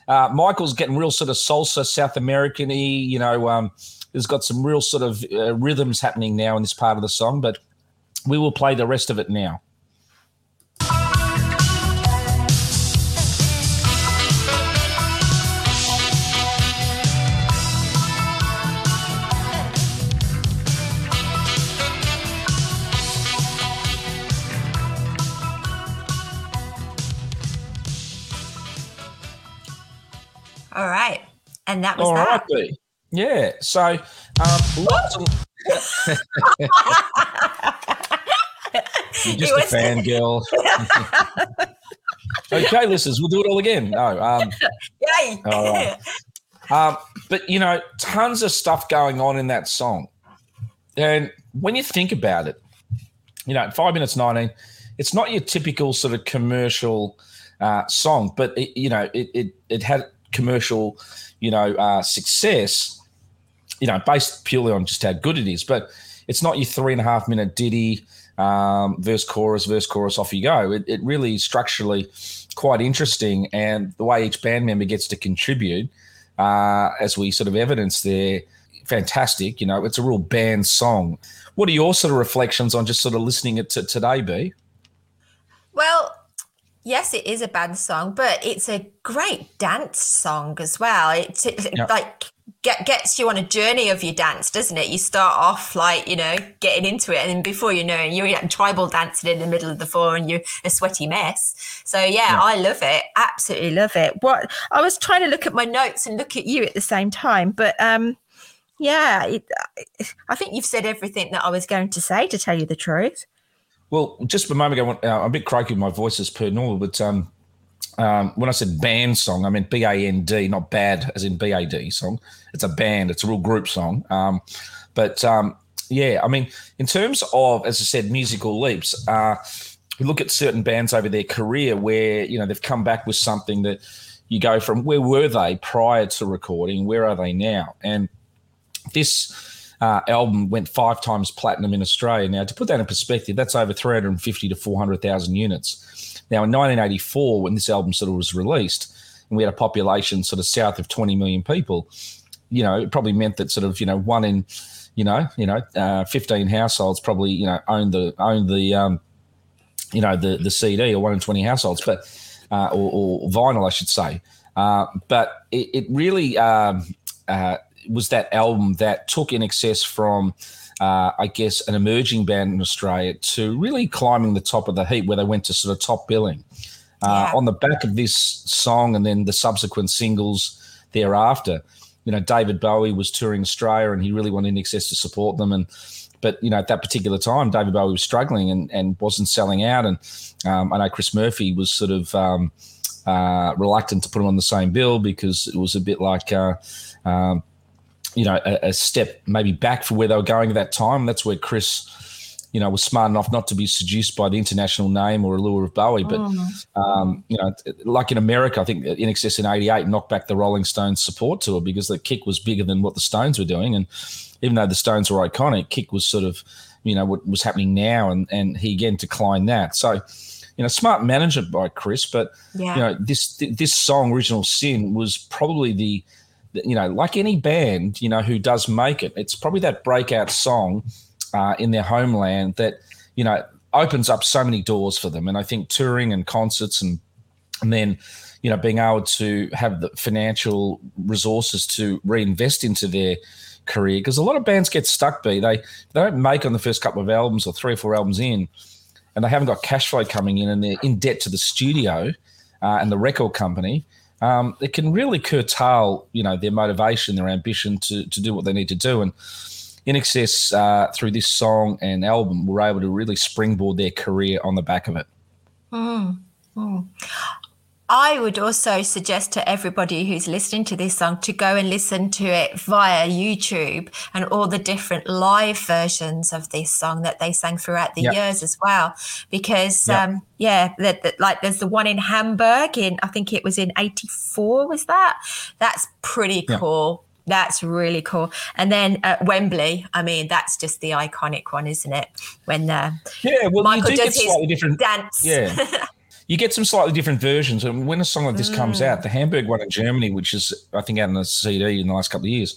uh, Michael's getting real sort of salsa, South American y, you know, um, has got some real sort of uh, rhythms happening now in this part of the song. But we will play the rest of it now.
And that was
All right,
that.
B. Yeah. So, um, lots of. [LAUGHS] You're just
It
a
was- [LAUGHS]
fangirl. [LAUGHS] okay, listeners, we'll do it all again. No, um,
Yay.
All right. um, but you know, tons of stuff going on in that song, and when you think about it, you know, five minutes nineteen, it's not your typical sort of commercial uh, song, but it, you know, it, it it had commercial, you know, uh, success, you know, based purely on just how good it is. But it's not your three and a half minute ditty, um, verse chorus, verse chorus, off you go. It, it really structurally quite interesting, and the way each band member gets to contribute, uh, as we sort of evidence there, fantastic. You know, it's a real band song. What are your sort of reflections on just sort of listening it to today, B?
Well, yes, it is a band song, but it's a great dance song as well. It, it
Yeah.
like get, gets you on a journey of your dance, doesn't it? You start off like you know getting into it, and then before you know it, you're like, tribal dancing in the middle of the floor, and you're a sweaty mess. So yeah,
Yeah.
I love it. Absolutely love it. What I was trying to look at my notes and look at you at the same time, but um. Yeah, it, I think you've said everything that I was going to say. To tell you the truth,
Well, just a moment ago, uh, I'm a bit croaky with my voice as per normal, but um, um, when I said band song, I meant B A N D, not bad as in B A D song. It's a band, it's a real group song. Um, but um, yeah, I mean, in terms of, as I said, musical leaps, uh, look at certain bands over their career where, you know, they've come back with something that you go from where were they prior to recording, where are they now? And this uh, album went five times platinum in Australia. Now, to put that in perspective, that's over 350 to 400,000 units. Now, in 1984, when this album sort of was released, and we had a population sort of south of 20 million people, you know, it probably meant that sort of, you know, one in, you know, you know, uh, 15 households probably, you know, owned the, owned the, um, you know, the, the CD or one in 20 households, but, uh, or, or vinyl, I should say. Uh, but it, it really, um, uh, was that album that took INXS from uh, I guess an emerging band in Australia to really climbing the top of the heap where they went to sort of top billing. Uh,
Yeah.
On the back of this song and then the subsequent singles thereafter, you know, David Bowie was touring Australia and he really wanted INXS to support them. And but you know, at that particular time, David Bowie was struggling and, and wasn't selling out. And um, I know Chris Murphy was sort of um, uh, reluctant to put him on the same bill because it was a bit like uh, um, you know, a, a step maybe back for where they were going at that time. That's where Chris, you know, was smart enough not to be seduced by the international name or allure of Bowie. But, um, you know, like in America, I think INXS in 88 knocked back the Rolling Stones support tour because the kick was bigger than what the Stones were doing. And even though the Stones were iconic, kick was sort of, you know, what was happening now. And, and he again declined that. So, you know, smart management by Chris, but
yeah,
you know this this song original sin was probably the- you know like any band you know who does make it it's probably that breakout song uh, in their homeland that you know opens up so many doors for them. And i think touring and concerts and and then you know being able to have the financial resources to reinvest into their career because a lot of bands get stuck b. They they don't make on the first couple of albums or three or four albums in and they haven't got cash flow coming in and they're in debt to the studio uh, and the record company, um, it can really curtail, you know, their motivation, their ambition to to do what they need to do. And INXS uh, through this song and album, were able to really springboard their career on the back of it.
Mm, mm.
I would also suggest to everybody who's listening to this song to go and listen to it via YouTube and all the different live versions of this song that they sang throughout the
Yep.
years as well. Because,
Yep.
um, yeah, that that- like there's the one in Hamburg in, I think it was in 84, was that? That's pretty
Yeah.
cool. That's really cool. And then at Wembley, I mean, that's just the iconic one, isn't it? When uh,
Yeah, well,
Michael
you do get
his
slightly different.
dance.
Yeah. [LAUGHS] You get some slightly different versions. And when a song like this comes
Mm.
out, the Hamburg one in Germany, which is, I think, out on a CD in the last couple of years,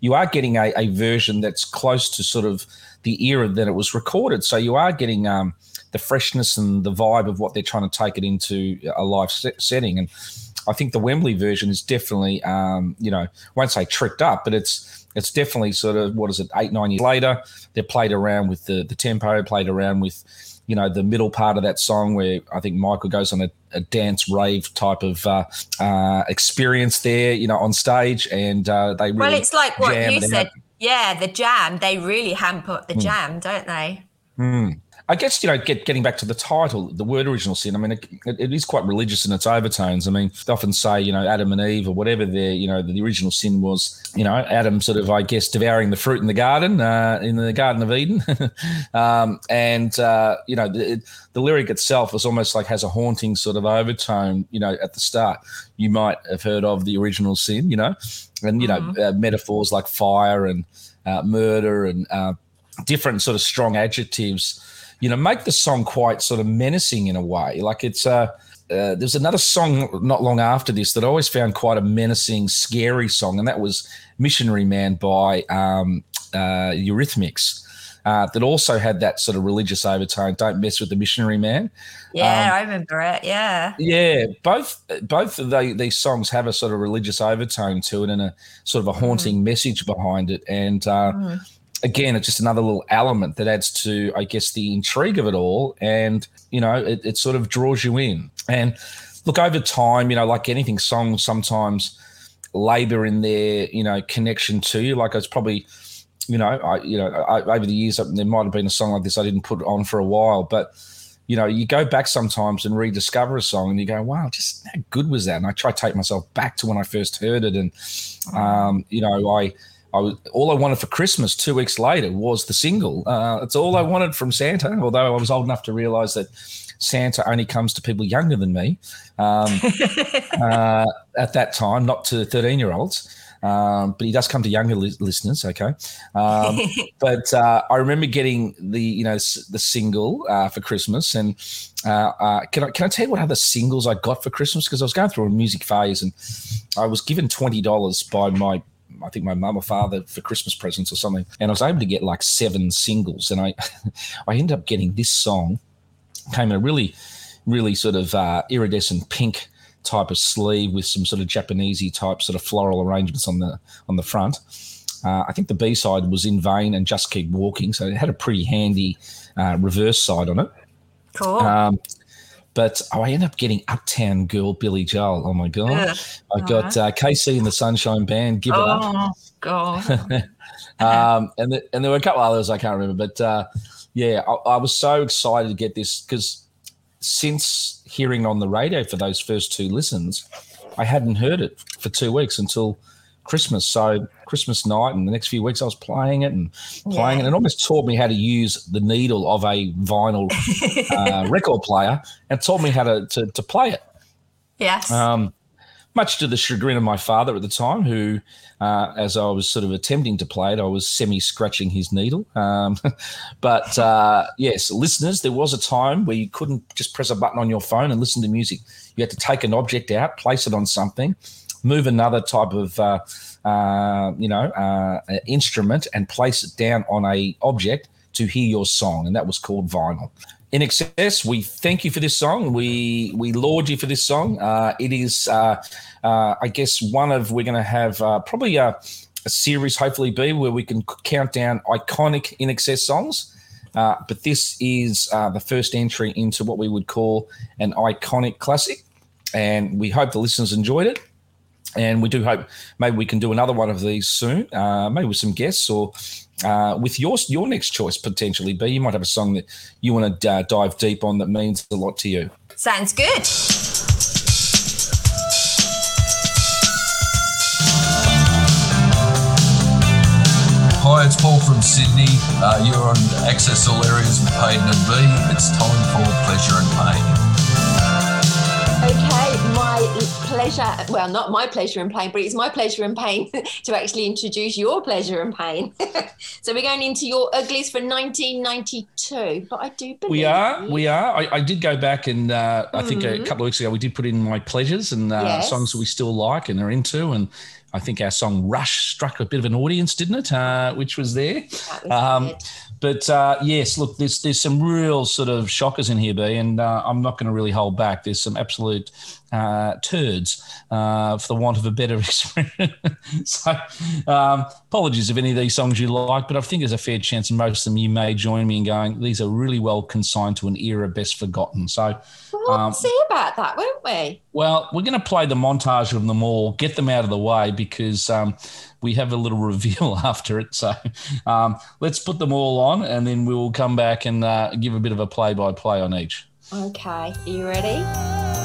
you are getting a, a version that's close to sort of the era that it was recorded. So you are getting um, the freshness and the vibe of what they're trying to take it into a live set, setting. And I think the Wembley version is definitely, um, you know, I won't say tricked up, but it's it's definitely sort of what is it, eight nine years later. They played around with the the tempo, played around with, you know, the middle part of that song where I think Michael goes on a, a dance rave type of uh, uh, experience there, you know, on stage, and uh, they really
Well, it's like what you
it out.
said. Yeah, the jam. They really hamp up the
Hmm.
jam, don't they?
Hmm. I guess you know, get, getting back to the title, the word original sin. I mean, it, it is quite religious in its overtones. I mean, they often say, you know, Adam and Eve or whatever. Their, you know, the original sin was, you know, Adam sort of, I guess, devouring the fruit in the garden, uh, in the Garden of Eden, [LAUGHS] um, and uh, you know, the, the lyric itself is almost like has a haunting sort of overtone. You know, at the start, you might have heard of the original sin, you know, and you know, uh, metaphors like fire and uh, murder and uh, different sort of strong adjectives you know, make the song quite sort of menacing in a way. Like it's uh, uh there's another song not long after this that I always found quite a menacing, scary song, and that was "Missionary Man" by um, uh, Eurythmics. Uh, that also had that sort of religious overtone. Don't mess with the missionary man.
Yeah,
Um,
I remember it. Yeah.
Yeah, both both of the, these songs have a sort of religious overtone to it and a sort of a haunting message behind it. And uh,
Mm.
Again, it's just another little element that adds to, I guess, the intrigue of it all. And you know, it, it sort of draws you in. And look, over time, you know, like anything, songs sometimes labor in their you know connection to you. Like it's probably you know, I, you know, I, over the years, there might have been a song like this I didn't put on for a while, but you know, you go back sometimes and rediscover a song, and you go, "Wow, just how good was that?" And I try to take myself back to when I first heard it, and um, you know, I, I was all I wanted for Christmas two weeks later was the single. Uh, it's all I wanted from Santa, although I was old enough to realize that Santa only comes to people younger than me um, [LAUGHS] uh, at that time, not to thirteen-year-olds. Um, but he does come to younger li- listeners, okay. Um, [LAUGHS] but uh, I remember getting the you know s- the single uh, for Christmas, and uh, uh, can I can I tell you what other singles I got for Christmas? Because I was going through a music phase, and I was given twenty dollars by my I think my mum or father for Christmas presents or something, and I was able to get like seven singles, and I [LAUGHS] I ended up getting this song came in a really really sort of uh, iridescent pink type of sleeve with some sort of Japanesey type sort of floral arrangements on the on the front. Uh, I think the B side was in vain and just keep walking, so it had a pretty handy uh, reverse side on it.
Cool.
Um, but oh, I ended up getting Uptown Girl Billy Joel. Oh my god!
Ugh.
I got uh, KC and the Sunshine Band. Give it up.
oh, God. [LAUGHS]
um, and the, and there were a couple others I can't remember, but uh, yeah, I, I was so excited to get this because since hearing on the radio for those first two listens, I hadn't heard it for two weeks until Christmas. So Christmas night and the next few weeks, I was playing it and playing it, and it almost taught me how to use the needle of a vinyl [LAUGHS] uh, record player and taught me how to to, to play it.
yes.
Um, much to the chagrin of my father at the time, who, uh, as I was sort of attempting to play it, I was semi scratching his needle. Um, [LAUGHS] but uh, yes, listeners, there was a time where you couldn't just press a button on your phone and listen to music. You had to take an object out, place it on something, move another type of, uh, uh, you know, uh, instrument, and place it down on a object to hear your song, and that was called vinyl. INXS, we thank you for this song. We we laud you for this song. Uh, it is, uh, uh, I guess, one of we're going to have uh, probably a, a series, hopefully, be where we can count down iconic INXS songs. Uh, but this is uh, the first entry into what we would call an iconic classic, and we hope the listeners enjoyed it and we do hope maybe we can do another one of these soon, uh, maybe with some guests or uh, with your your next choice potentially. Be you might have a song that you want to uh, dive deep on that means a lot to you.
Sounds good.
Hi, it's Paul from Sydney. Uh, you're on Access All Areas with Hayden and B. It's time for Pleasure and Pain.
Pleasure, well, not my pleasure and pain, but it's my pleasure and pain [LAUGHS] to actually introduce your pleasure and pain. [LAUGHS] so we're going into your uglies for 1992, but I do believe
We are,
you.
we are. I, I did go back and uh, I think a couple of weeks ago we did put in my pleasures and uh,
Yes.
songs that we still like and are into. And I think our song Rush struck a bit of an audience, didn't it? Uh, which was there.
Was
Um, but uh, yes, look, there's there's some real sort of shockers in here, B, and uh, I'm not going to really hold back. There's some absolute uh, turds, uh, for the want of a better [LAUGHS] expression. so, um, apologies if any of these songs you like, but I think there's a fair chance, and most of them you may join me in going. These are really well consigned to an era best forgotten. So,
We'll
um,
see about that, won't we?
well, we're going to play the montage of them all, get them out of the way because um, we have a little [LAUGHS] reveal after it. So um, let's put them all on and then we'll come back and uh, give a bit of a play by play on each.
Okay, are you ready?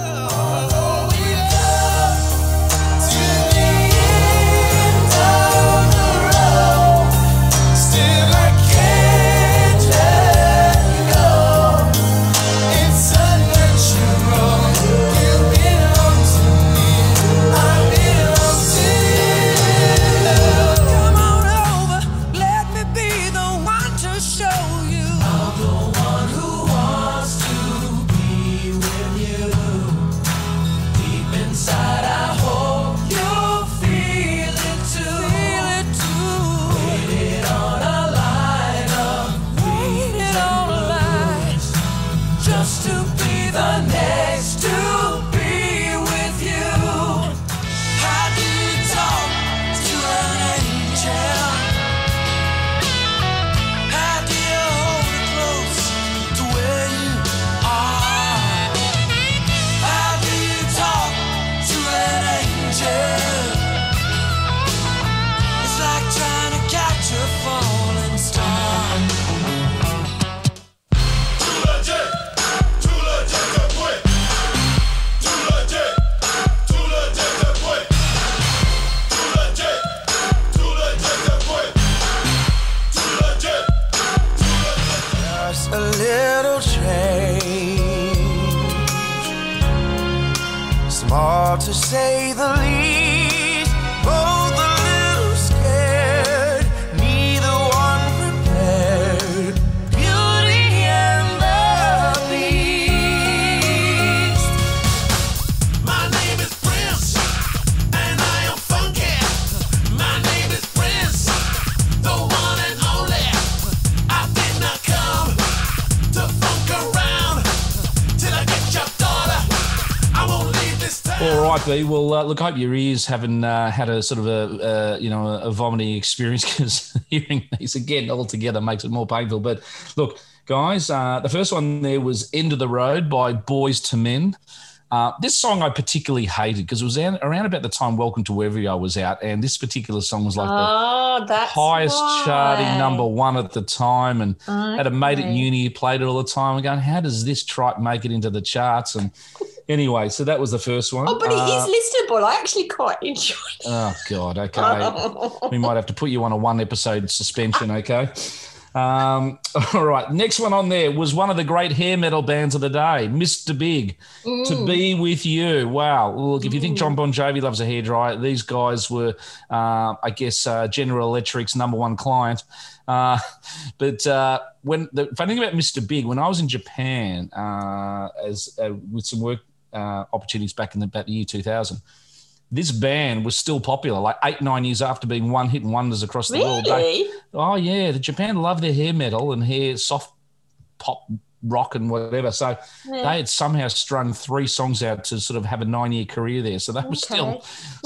Right, Well, uh, look, I hope your ears haven't uh, had a sort of a, uh, you know, a vomiting experience [LAUGHS] because hearing these again all together makes it more painful. But look, guys, uh, the first one there was End of the Road by Boyz II Men. Uh, this song I particularly hated because it was around about the time Welcome to Wherever was out, and this particular song was like the
Oh, that's
highest charting number one at the time and had a mate at
Okay.
uni played it all the time and going, how does this tripe make it into the charts? And anyway, so that was the first one.
Oh, but it
Uh,
is listenable. I actually quite [LAUGHS] enjoyed it.
Oh God, okay. we might have to put you on a one episode suspension, [LAUGHS] okay? Um, [LAUGHS] all right. Next one on there was one of the great hair metal bands of the day, Mr. Big. To be with you. Wow. Look, if you think Jon Bon Jovi loves a hairdryer, these guys were, uh, I guess, uh, General Electric's number one client. Uh, but uh, when the funny thing about Mr. Big, when I was in Japan uh, as uh, with some work uh, opportunities back in the, about the year 2000, this band was still popular, like eight, nine years after being one hit wonders across the world. They-
Really?
oh yeah, the Japan love their hair metal and hair soft pop rock and whatever. So
Yeah.
they had somehow strung three songs out to sort of have a nine year career there. So that was still
Okay.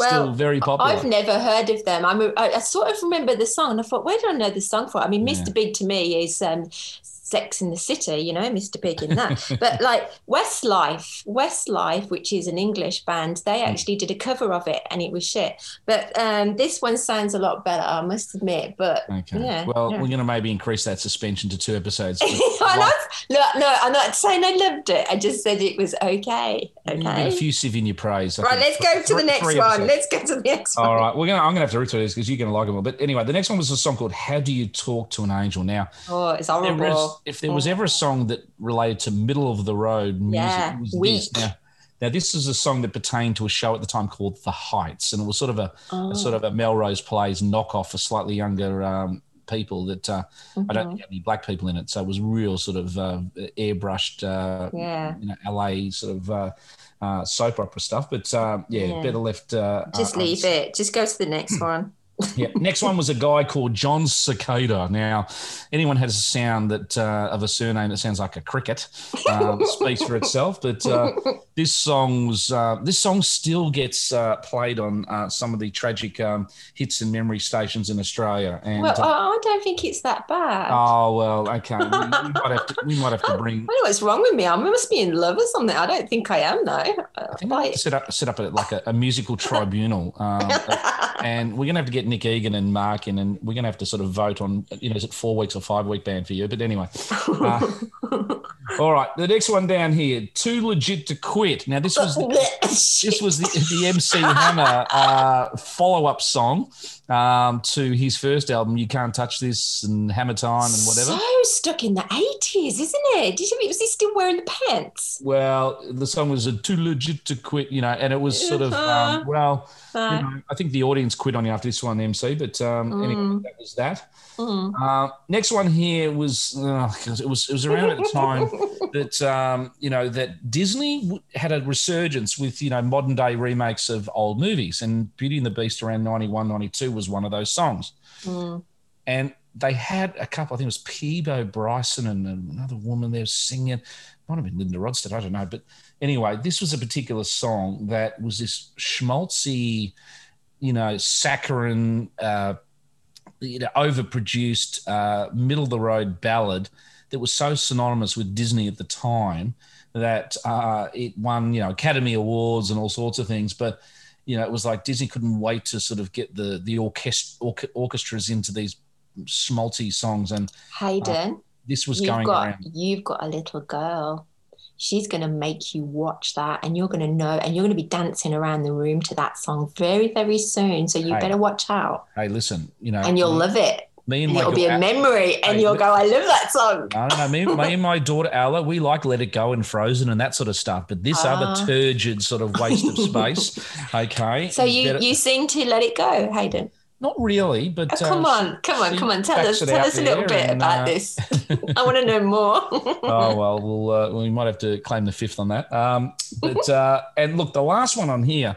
still very popular.
I've never heard of them. I'm a, I, I sort of remember the song, and I thought, where did I know the song from? I mean, Mr.
Yeah.
Big to me is um,
Sex in the City, you know, Mr. Big in that. but [LAUGHS] like Westlife, Westlife, which is an English band, they
Hmm.
actually did a cover of it and it was shit. But um, this one sounds a lot better, I must admit. But
Okay.
yeah.
well,
yeah.
we're going to maybe increase that suspension to two episodes. [LAUGHS]
I'm not, look, no, I'm not saying I loved it. I just said it was okay. Okay.
effusive in your praise. I
Right, let's go to the next one.
episodes.
Let's go to the next one.
All right, we're gonna. I'm gonna have to read through this because you're gonna like it all. But anyway, the next one was a song called "How Do You Talk to an Angel." Now,
Oh, it's
there
horrible.
If there was ever a song that related to middle of the road music,
Yeah, weak.
this. Now, now this is a song that pertained to a show at the time called The Heights, and it was sort of a,
Oh.
a sort of a Melrose Place knockoff for slightly younger um, people. That uh, I
Mm-hmm.
don't think had any black people in it, so it was real sort of uh, airbrushed, uh,
Yeah.
you know, LA sort of. Uh, uh, soap opera stuff, but uh, yeah,
Yeah.
better left. Uh,
Just leave it. Just go to the next [CLEARS THROAT] one.
Yeah. Next one was a guy called Jon Secada. Now, anyone has a sound that uh, of a surname that sounds like a cricket um, [LAUGHS] speaks for itself. But uh, this song was uh, this song still gets uh, played on uh, some of the tragic um, hits and memory stations in Australia. And
well, I don't think it's that bad.
oh well, okay, we, we [LAUGHS] might have to we might have to bring.
I don't know what's wrong with me. I must be in love or something. I don't think I am though.
I think I set up set up a, like a, a musical tribunal, um, [LAUGHS] and we're gonna have to get Nick Egan and Mark in, and we're gonna have to sort of vote on. You know, is it four weeks or five week ban for you? But anyway, uh, [LAUGHS] all right. The next one down here, too legit to quit. Now this was the, this was the, the MC Hammer uh, follow up song um, to his first album, You Can't Touch This and Hammer Time and whatever.
So stuck in the eighties, isn't it? Did you, was he still wearing the pants?
Well, the song was a too legit to quit, you know, and it was sort of
Uh-huh.
um, well, you know, I think the audience quit on you after this one, MC. But um, anyway,
Mm.
that was that.
Mm.
Uh, next one here was uh, it was it was around at the time [LAUGHS] that um, you know that Disney had a resurgence with you know modern day remakes of old movies, and Beauty and the Beast around 91, 92 was one of those songs.
Mm.
And they had a couple. I think it was Peabo Bryson and another woman there singing. Might have been Linda Ronstadt. I don't know, but anyway, this was a particular song that was this schmaltzy, you know, saccharine, uh, you know, overproduced, uh, middle of the road ballad that was so synonymous with Disney at the time that uh, it won, you know, Academy Awards and all sorts of things. But you know, it was like Disney couldn't wait to sort of get the the orchest- orch- orchestras into these schmaltzy songs, and
Hayden,
this was
you've
going
got
around.
you've got a little girl. She's going to make you watch that, and you're going to know, and you're going to be dancing around the room to that song very, very soon. So you
Hey.
better watch out,
Hey, listen, you know,
and you'll love it.
me and
it'll be a memory, and
Hey,
you'll go, "I love that song."
I don't know. Me, me and my daughter Ella, we like Let It Go and Frozen and that sort of stuff. But this
Ah.
other turgid sort of waste of space, [LAUGHS] okay.
So you
better-
you seem to let it go, Hayden.
Not really, but
Oh, come
uh,
on, come on, come on. Tell us, tell us a little bit
and,
about
uh,
this. I want to know more. [LAUGHS]
oh well, we'll uh, we might have to claim the fifth on that. Um, but [LAUGHS] uh, and look, the last one on here,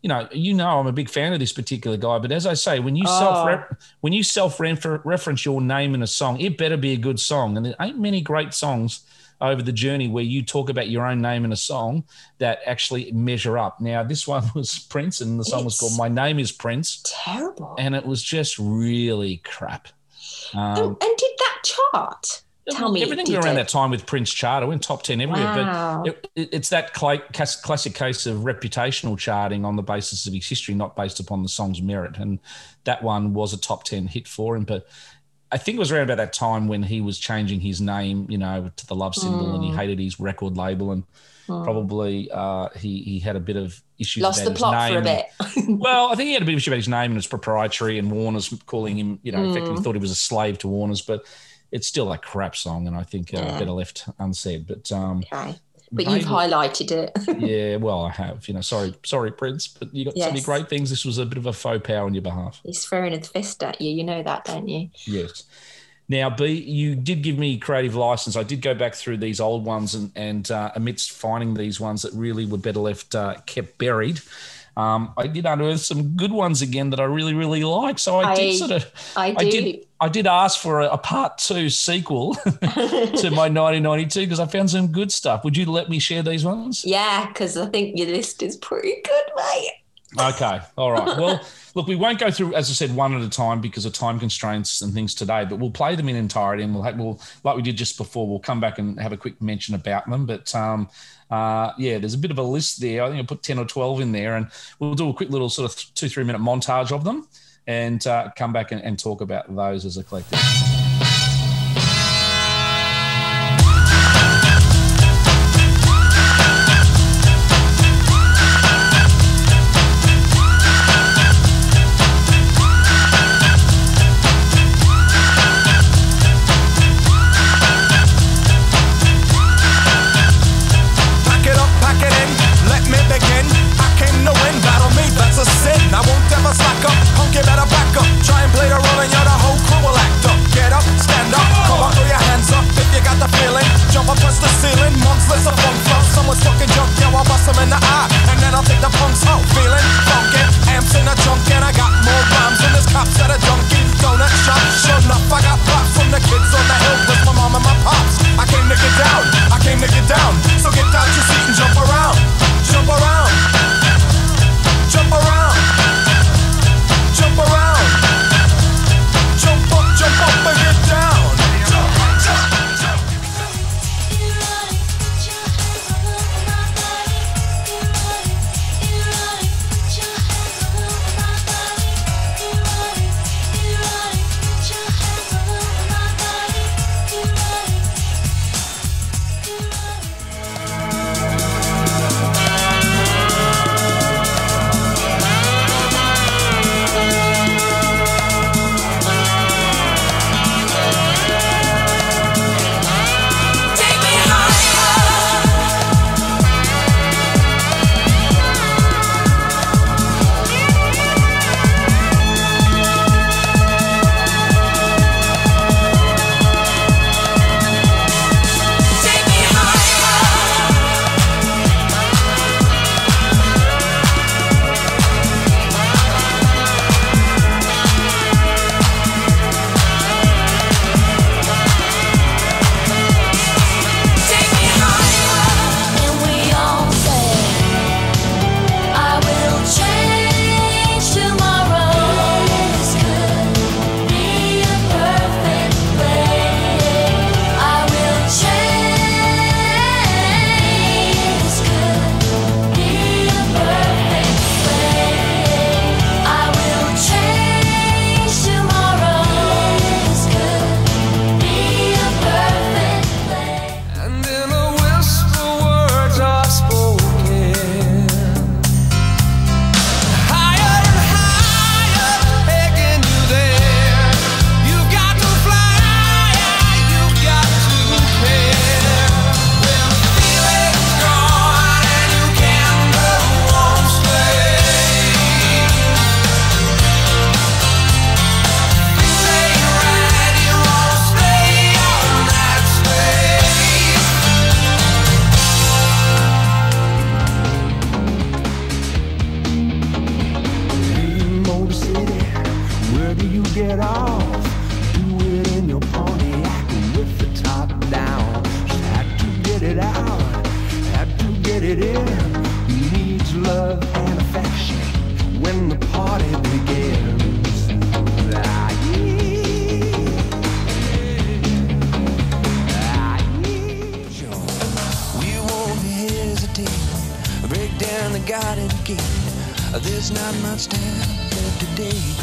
you know, you know, I'm a big fan of this particular guy. But as I say, when you
Oh.
self when you self reference your name in a song, it better be a good song. And there ain't many great songs over the journey where you talk about your own name in a song that actually measure up. Now, this [LAUGHS] one was Prince, and the song was called "My Name Is Prince,"
Terrible.
and it was just really crap. Um,
and, and did that chart? Tell me,
Everything around
it?
that time with Prince charter went top 10 everywhere.
Wow.
But it, it, it's that cla- classic case of reputational charting on the basis of his history, not based upon the song's merit. And that one was a top 10 hit for him. But I think it was around about that time when he was changing his name, you know, to the love symbol and he
Mm.
hated his record label. And probably uh, he, he had a bit of issues
Lost the plot for a bit. [LAUGHS]
Well, I think he had a bit of issue about his name and it's proprietary, and Warner's calling him, you know,
Mm.
effectively thought he was a slave to Warner's, but it's still a crap song, and I think uh,
Yeah.
better left unsaid. But um,
okay. But you've highlighted it. [LAUGHS]
yeah, well, I have, you know, sorry, sorry, Prince, but you got so many great things. This was a bit of a faux pas on your behalf.
He's throwing a fist at you. You know that, don't you?
Yes. Now, B, you did give me creative license. I did go back through these old ones, and, and uh, amidst finding these ones that really were better left uh, kept buried, um, I did unearth some good ones again that I really, really like. So I,
I
did sort of,
I,
I did, I did ask for a, part two sequel [LAUGHS] to my 1992 because I found some good stuff. Would you let me share these ones?
Yeah, because I think your list is pretty good, mate.
okay. All right. [LAUGHS] Well, look, we won't go through, as I said, one at a time because of time constraints and things today, but we'll play them in entirety and we'll, have, we'll like we did just before, we'll come back and have a quick mention about them. But um, uh, yeah, there's a bit of a list there. I think I put 10 or 12 in there, and we'll do a quick little sort of two, three minute montage of them and uh, come back and, and talk about those as a collective.
Where do you get off? Do it in your Pontiac with the top down. Just had to get it out, had to get it in. Needs love and affection when the party begins. Ah, yeah. ah, yeah.
We won't hesitate. Break down the garden gate. There's not much time left today.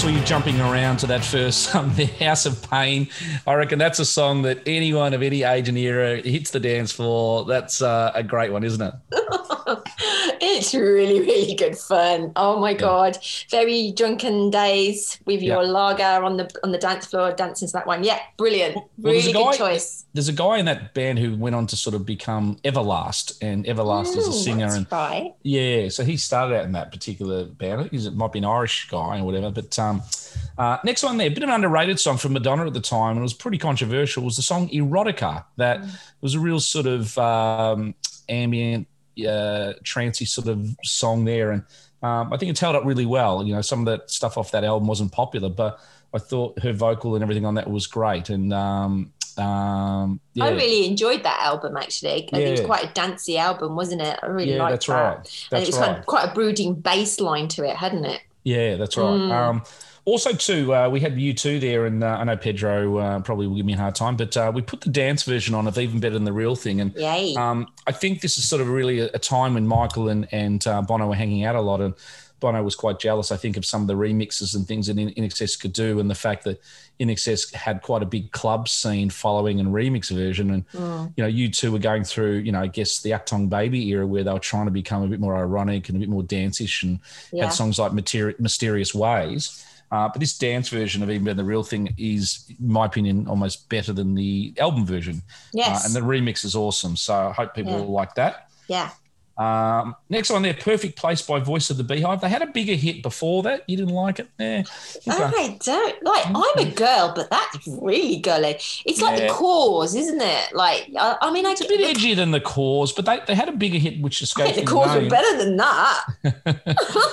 Saw you jumping around to that first song, [LAUGHS] The House of Pain. I reckon that's a song that anyone of any age and era hits the dance floor. That's uh, a great one, isn't it?
It's really, [LAUGHS] really good fun. Oh my god! Very drunken days with your
Yeah.
lager on the on the dance floor, dancing to that one. Yeah, brilliant.
Well,
really
guy-
good choice.
There's a guy in that band who went on to sort of become Everlast, and Everlast is a singer. And
right.
yeah, so he started out in that particular band. I think it might be an Irish guy or whatever. But um, uh, next one there, a bit of an underrated song from Madonna at the time, and it was pretty controversial. Was the song Erotica that was a real sort of um, ambient, uh, trancy sort of song there, and um, I think it's held up really well. You know, some of that stuff off that album wasn't popular, but I thought her vocal and everything on that was great. And um, um, yeah,
I really enjoyed that album actually. I think it was quite a dancey album, wasn't it? I really
Yeah,
liked
that's
that.
right.
and it
That's
was kind
right.
of quite a brooding bass line to it, hadn't it?
Yeah, that's right.
Mm.
Um, also, too, uh, we had U2 there, and uh, I know Pedro uh, probably will give me a hard time, but uh, we put the dance version on of Even Better Than the Real Thing. And um, I think this is sort of really a, a time when Michael and, and uh, Bono were hanging out a lot. And Bono was quite jealous, I think, of some of the remixes and things that In INXS could do, and the fact that INXS had quite a big club scene following and remix version. And
Mm.
you know, U2 were going through, you know, I guess the Achtung Baby era where they were trying to become a bit more ironic and a bit more dance-ish and
Yeah.
had songs like Materi- Mysterious Ways. Uh, but this dance version of Even Better Than the Real Thing is, in my opinion, almost better than the album version.
Yes.
Uh, and the remix is awesome. So I hope people
Yeah.
will like that.
Yeah.
Um, next one there, Perfect Place by Voice of the Beehive. They had a bigger hit before that. You didn't like it? Yeah.
I don't like. I'm a girl, but that's really girly. It's like
Yeah.
the Corrs, isn't it? Like, I, I mean,
It's a bit edgier than the Corrs, but they, they had a bigger hit, which
I
escapes
think the Corrs were better than that.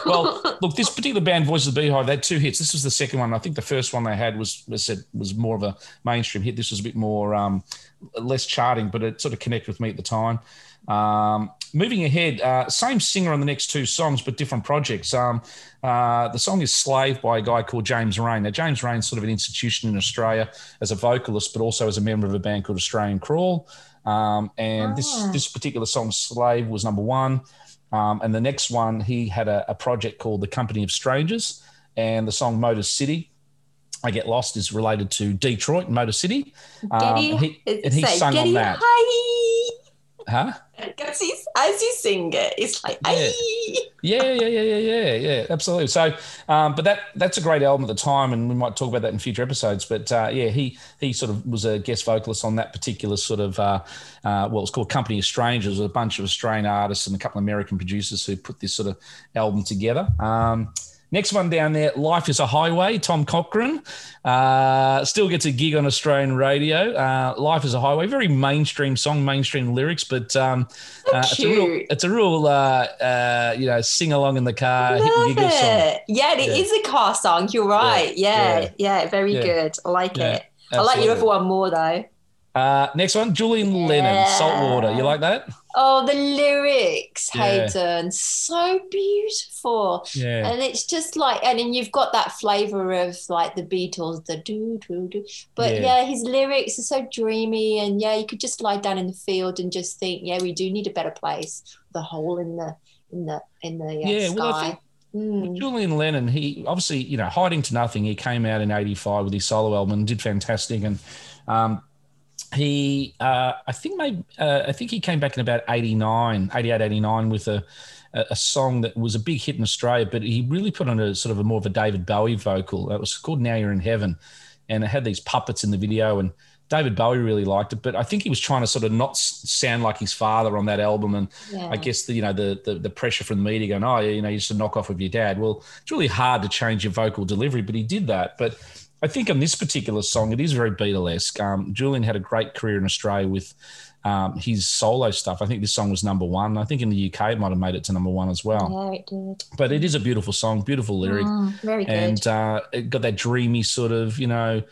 [LAUGHS]
well, look, this particular band, Voice of the Beehive, they had two hits. This was the second one. I think the first one they had was was said was more of a mainstream hit. This was a bit more um, less charting, but it sort of connected with me at the time. Um, moving ahead, uh, same singer on the next two songs, but different projects. Um, uh, the song is "Slave" by a guy called James Reyne. Now, James Reyne's sort of an institution in Australia as a vocalist, but also as a member of a band called Australian Crawl. Um, and this
Ah.
this particular song, "Slave," was number one. Um, and the next one, he had a, a project called The Company of Strangers, and the song Motor City. I Get Lost is related to Detroit, and Motor City. Um,
Getty,
and he, and he sung on that.
Hi.
Huh?
As you, as you sing it, it's like,
Yeah. Yeah, yeah, yeah, yeah, yeah, yeah, absolutely. So, um, but that that's a great album at the time, and we might talk about that in future episodes. But uh, yeah, he he sort of was a guest vocalist on that particular sort of uh, uh, well, it's called Company of Strangers, with a bunch of Australian artists and a couple of American producers who put this sort of album together. Um, Next one down there, Life is a Highway, Tom Cochrane. Uh, still gets a gig on Australian radio. Uh, Life is a Highway, very mainstream song, mainstream lyrics, but um, uh, it's a real, it's a real, uh, uh, you know, sing along in the car, hit
Love
song.
it. Yeah, it
Yeah.
is a car song. You're right. Yeah,
yeah.
yeah, very
Yeah.
good. I like it. I like your other one more though.
Uh, next one, Julian Lennon, Saltwater. You like that?
Oh, the lyrics,
Yeah.
Hayden, so beautiful.
Yeah.
And it's just like, and then you've got that flavor of like the Beatles, the do do do. But
Yeah.
yeah. his lyrics are so dreamy, and yeah, you could just lie down in the field and just think, yeah, we do need a better place. The hole in the in the in the uh,
Yeah,
sky.
well,
Mm.
Julian Lennon, he obviously, you know, hiding to nothing. He came out in '85 with his solo album and did fantastic. And um, he, uh, I think, maybe, uh, I think he came back in about '89, '88, '89 with a, a song that was a big hit in Australia. But he really put on a sort of a more of a David Bowie vocal. It was called "Now You're in Heaven," and it had these puppets in the video and. David Bowie really liked it, but I think he was trying to sort of not sound like his father on that album, and
Yeah.
I guess the you know the, the the pressure from the media going, oh, you know, you used to knock off with your dad. Well, it's really hard to change your vocal delivery, but he did that. But I think on this particular song, it is very Beatlesque. Um, Julian had a great career in Australia with um, his solo stuff. I think this song was number one. I think in the UK it might have made it to number one as well.
Yeah, it did.
But it is a beautiful song, beautiful lyric,
Mm, very good.
and uh, it got that dreamy sort of you know.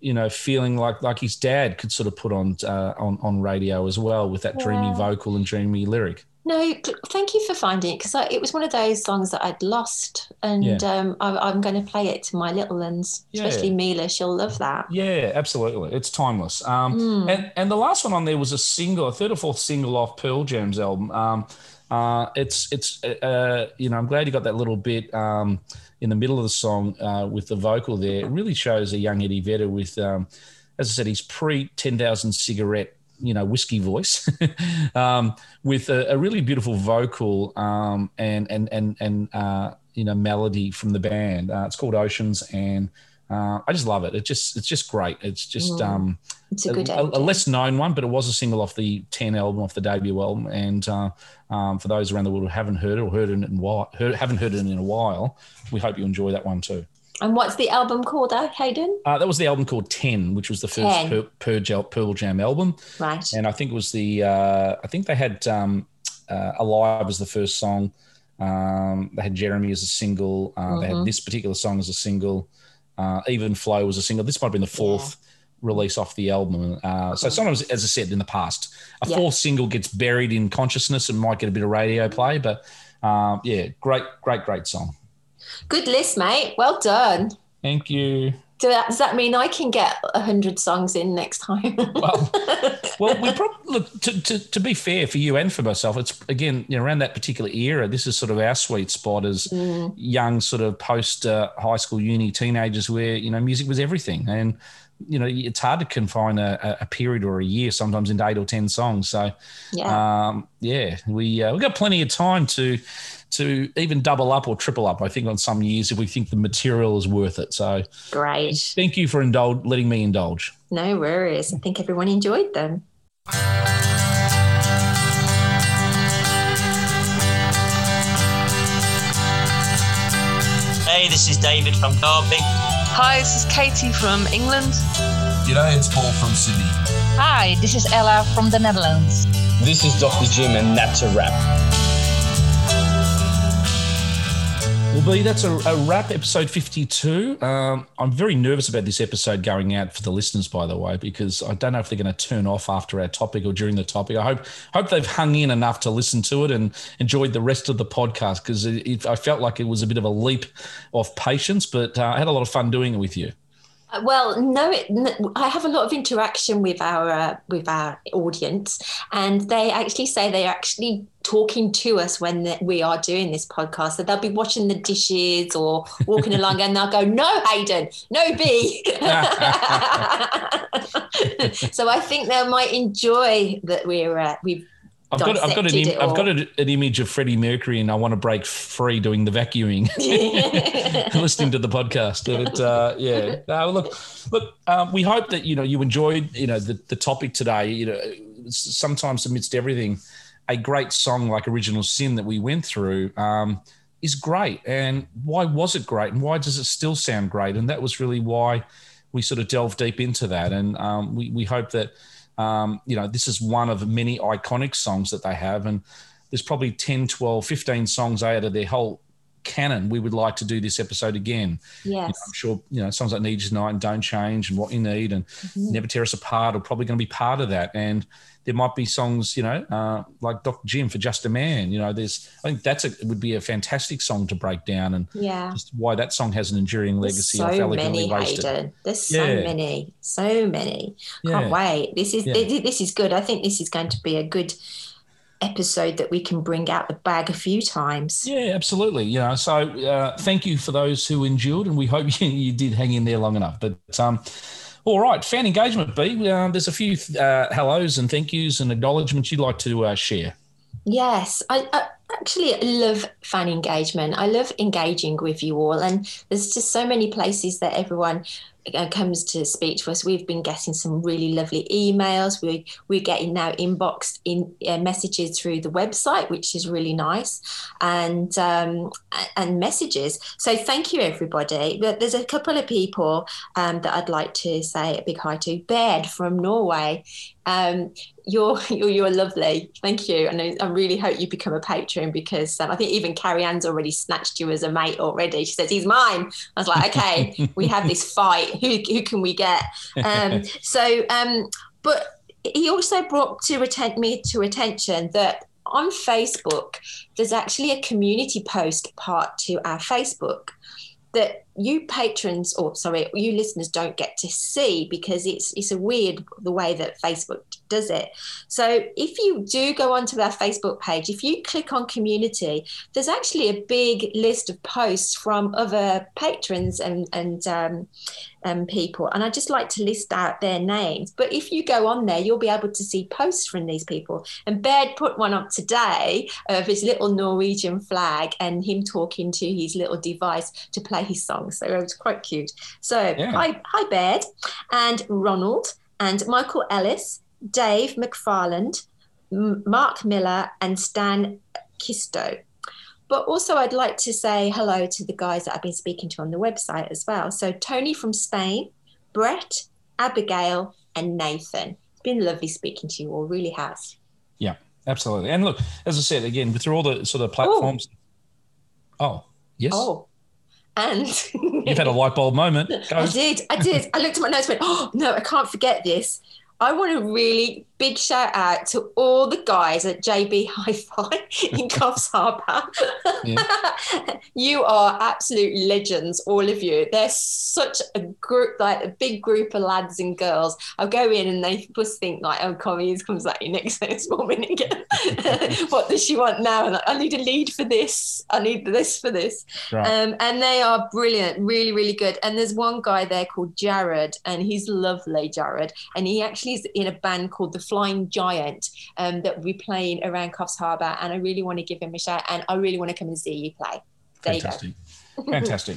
You know, feeling like like his dad could sort of put on uh, on on radio as well with that dreamy
Yeah.
vocal and dreamy lyric.
No, thank you for finding it because it was one of those songs that I'd lost, and
Yeah.
um, I, I'm going to play it to my little ones,
Yeah.
especially Mila. She'll love that.
Yeah, absolutely. It's timeless. Um,
Mm.
and, and the last one on there was a single, a third or fourth single off Pearl Jam's album. Um, uh, it's it's uh, you know I'm glad you got that little bit um, in the middle of the song uh, with the vocal there. It really shows a young Eddie Vedder with, um, as I said, his pre ten thousand cigarette you know whiskey voice [LAUGHS] um, with a, a, really beautiful vocal um, and and and and uh, you know melody from the band. Uh, it's called Oceans, and uh, I just love it. It just it's just great. It's just
Mm.
um,
It's a good
a, a less known one, but it was a single off the Ten album, off the debut album. And uh, um, for those around the world who haven't heard it or heard it in while, heard, haven't heard it in a while, we hope you enjoy that one too.
And what's the album called, uh, Hayden?
Uh, that was the album called Ten, which was the first
10.
per, Pearl, Jam, album,
Right.
and I think it was the uh, I think they had um, uh, Alive as the first song. Um, they had Jeremy as a single. Uh, They had this particular song as a single. Uh, Even Flow was a single. This might have been the fourth release off the album. Uh, so sometimes, as I said in the past, a
Yeah.
fourth single gets buried in consciousness and might get a bit of radio play. But um, yeah, great, great, great song.
Good list, mate. Well done.
Thank you.
Do that, does that mean I can get a hundred songs in next time?
Well, [LAUGHS] well, we probably look to, to, to be fair for you and for myself. It's again, you know, around that particular era. This is sort of our sweet spot as
Mm.
young, sort of post uh, high school, uni teenagers, where you know music was everything, and you know it's hard to confine a, a- a period or a year sometimes into eight or ten songs. So,
Yeah.
um, yeah, we uh, we got plenty of time to to even double up or triple up. I think on some years if we think the material is worth it. So,
Great.
thank you for indulge, letting me indulge.
No worries. I think everyone enjoyed them.
Hey, this is David from Derby.
Hi, this is Katie from England.
G'day, it's Paul from Sydney.
Hi, this is Ella from the Netherlands.
This is Dr. Jim and that's a wrap.
Well, B, that's a, a wrap, episode 52. Um, I'm very nervous about this episode going out for the listeners, by the way, because I don't know if they're going to turn off after our topic or during the topic. I hope hope they've hung in enough to listen to it and enjoyed the rest of the podcast because I felt like it was a bit of a leap of patience, but uh, I had a lot of fun doing it with you.
Well, no, it, I have a lot of interaction with our uh, with our audience, and they actually say they're actually talking to us when the- we are doing this podcast. So they'll be washing the dishes or walking along, and they'll go, "No, Hayden, no B." [LAUGHS] [LAUGHS] so I think they might enjoy that we're uh, we've.
I've got, I've got, an, im- I've got an, an image of Freddie Mercury and I want to break free doing the vacuuming, [LAUGHS] [LAUGHS] listening to the podcast. But uh, yeah, no, look, look. Um, we hope that you know you enjoyed you know the, the topic today. You know, sometimes amidst everything, a great song like Original Sin that we went through um, is great. And why was it great? And why does it still sound great? And that was really why we sort of delved deep into that. And um, we we hope that um, you know this is one of many iconic songs that they have and there's probably 10 12 15 songs out of their whole canon we would like to do this episode again You know,
Yes.
i'm sure you know songs like need you tonight and don't change and what you need and
Mhm.
never tear us apart are probably going to be part of that and there might be songs you know uh, like dr jim for just a man you know there's i think that's a it would be a fantastic song to break down and
Yeah.
just why that song has an enduring
There's
legacy
so many,
wasted
Hayden. There's so
Yeah.
many, so many. Can't
Yeah.
wait. This is
Yeah.
this is good. I think this is going to be a good episode that we can bring out the bag a few times.
Yeah, absolutely. You know, so uh, thank you for those who endured, and we hope [LAUGHS] you, you did hang in there long enough. But um, all right, fan engagement, B. Uh, there's a few uh, hellos and thank yous and acknowledgements you'd like to uh, share.
Yes, I, I actually love fan engagement. I love engaging with you all, and there's just so many places that everyone comes to speak to us. We've been getting some really lovely emails. We we're getting now inboxed in uh, messages through the website, which is really nice, and um, and messages. So thank you, everybody. But there's a couple of people um, that I'd like to say a big hi to. Baird from Norway. Um, you're, [LAUGHS] you're you're lovely. Thank you, and I, I really hope you become a patron because um, I think even Carrie Ann's already snatched you as a mate already. She says he's mine. I was like, okay, [LAUGHS] we have this fight. Who who can we get? Um, [LAUGHS] so, um, but he also brought to atten- me to attention that on Facebook there's actually a community post part to our Facebook that you patrons, or sorry, you listeners don't get to see because it's it's a weird the way that Facebook does it. So if you do go onto our Facebook page, if you click on community, there's actually a big list of posts from other patrons and and um, um, people. And I just like to list out their names. But if you go on there, you'll be able to see posts from these people. And Baird put one up today of his little Norwegian flag and him talking to his little device to play his song. So it was quite cute. So
Yeah.
hi, hi, Baird and Ronald and Michael Ellis, Dave McFarland, M- Mark Miller, and Stan Kisto. But also, I'd like to say hello to the guys that I've been speaking to on the website as well. So, Tony from Spain, Brett, Abigail, and Nathan. It's been lovely speaking to you all, really has.
Yeah, absolutely. And look, as I said again, through all the sort of platforms. Oh, yes.
Oh, and [LAUGHS]
You've had a light bulb moment. Go.
I did. I did. I looked at my notes and went, oh, no, I can't forget this. I want to really big shout out to all the guys at JB Hi Fi in [LAUGHS] Coffs Harbour. [LAUGHS] you are absolute legends, all of you. They're such a group, like a big group of lads and girls. I'll go in and they must think, like, oh, Connie comes at you next [LAUGHS] next moment again. what does she want now? And like, I need a lead for this. I need this for this.
Right.
Um, and they are brilliant, really, really good. And there's one guy there called Jared, and he's lovely, Jared. And he actually is in a band called the Flying Giant um, that will be playing around Coffs Harbour. And I really want to give him a shout, and I really want to come and see you play. There
Fantastic.
you.
Fantastic.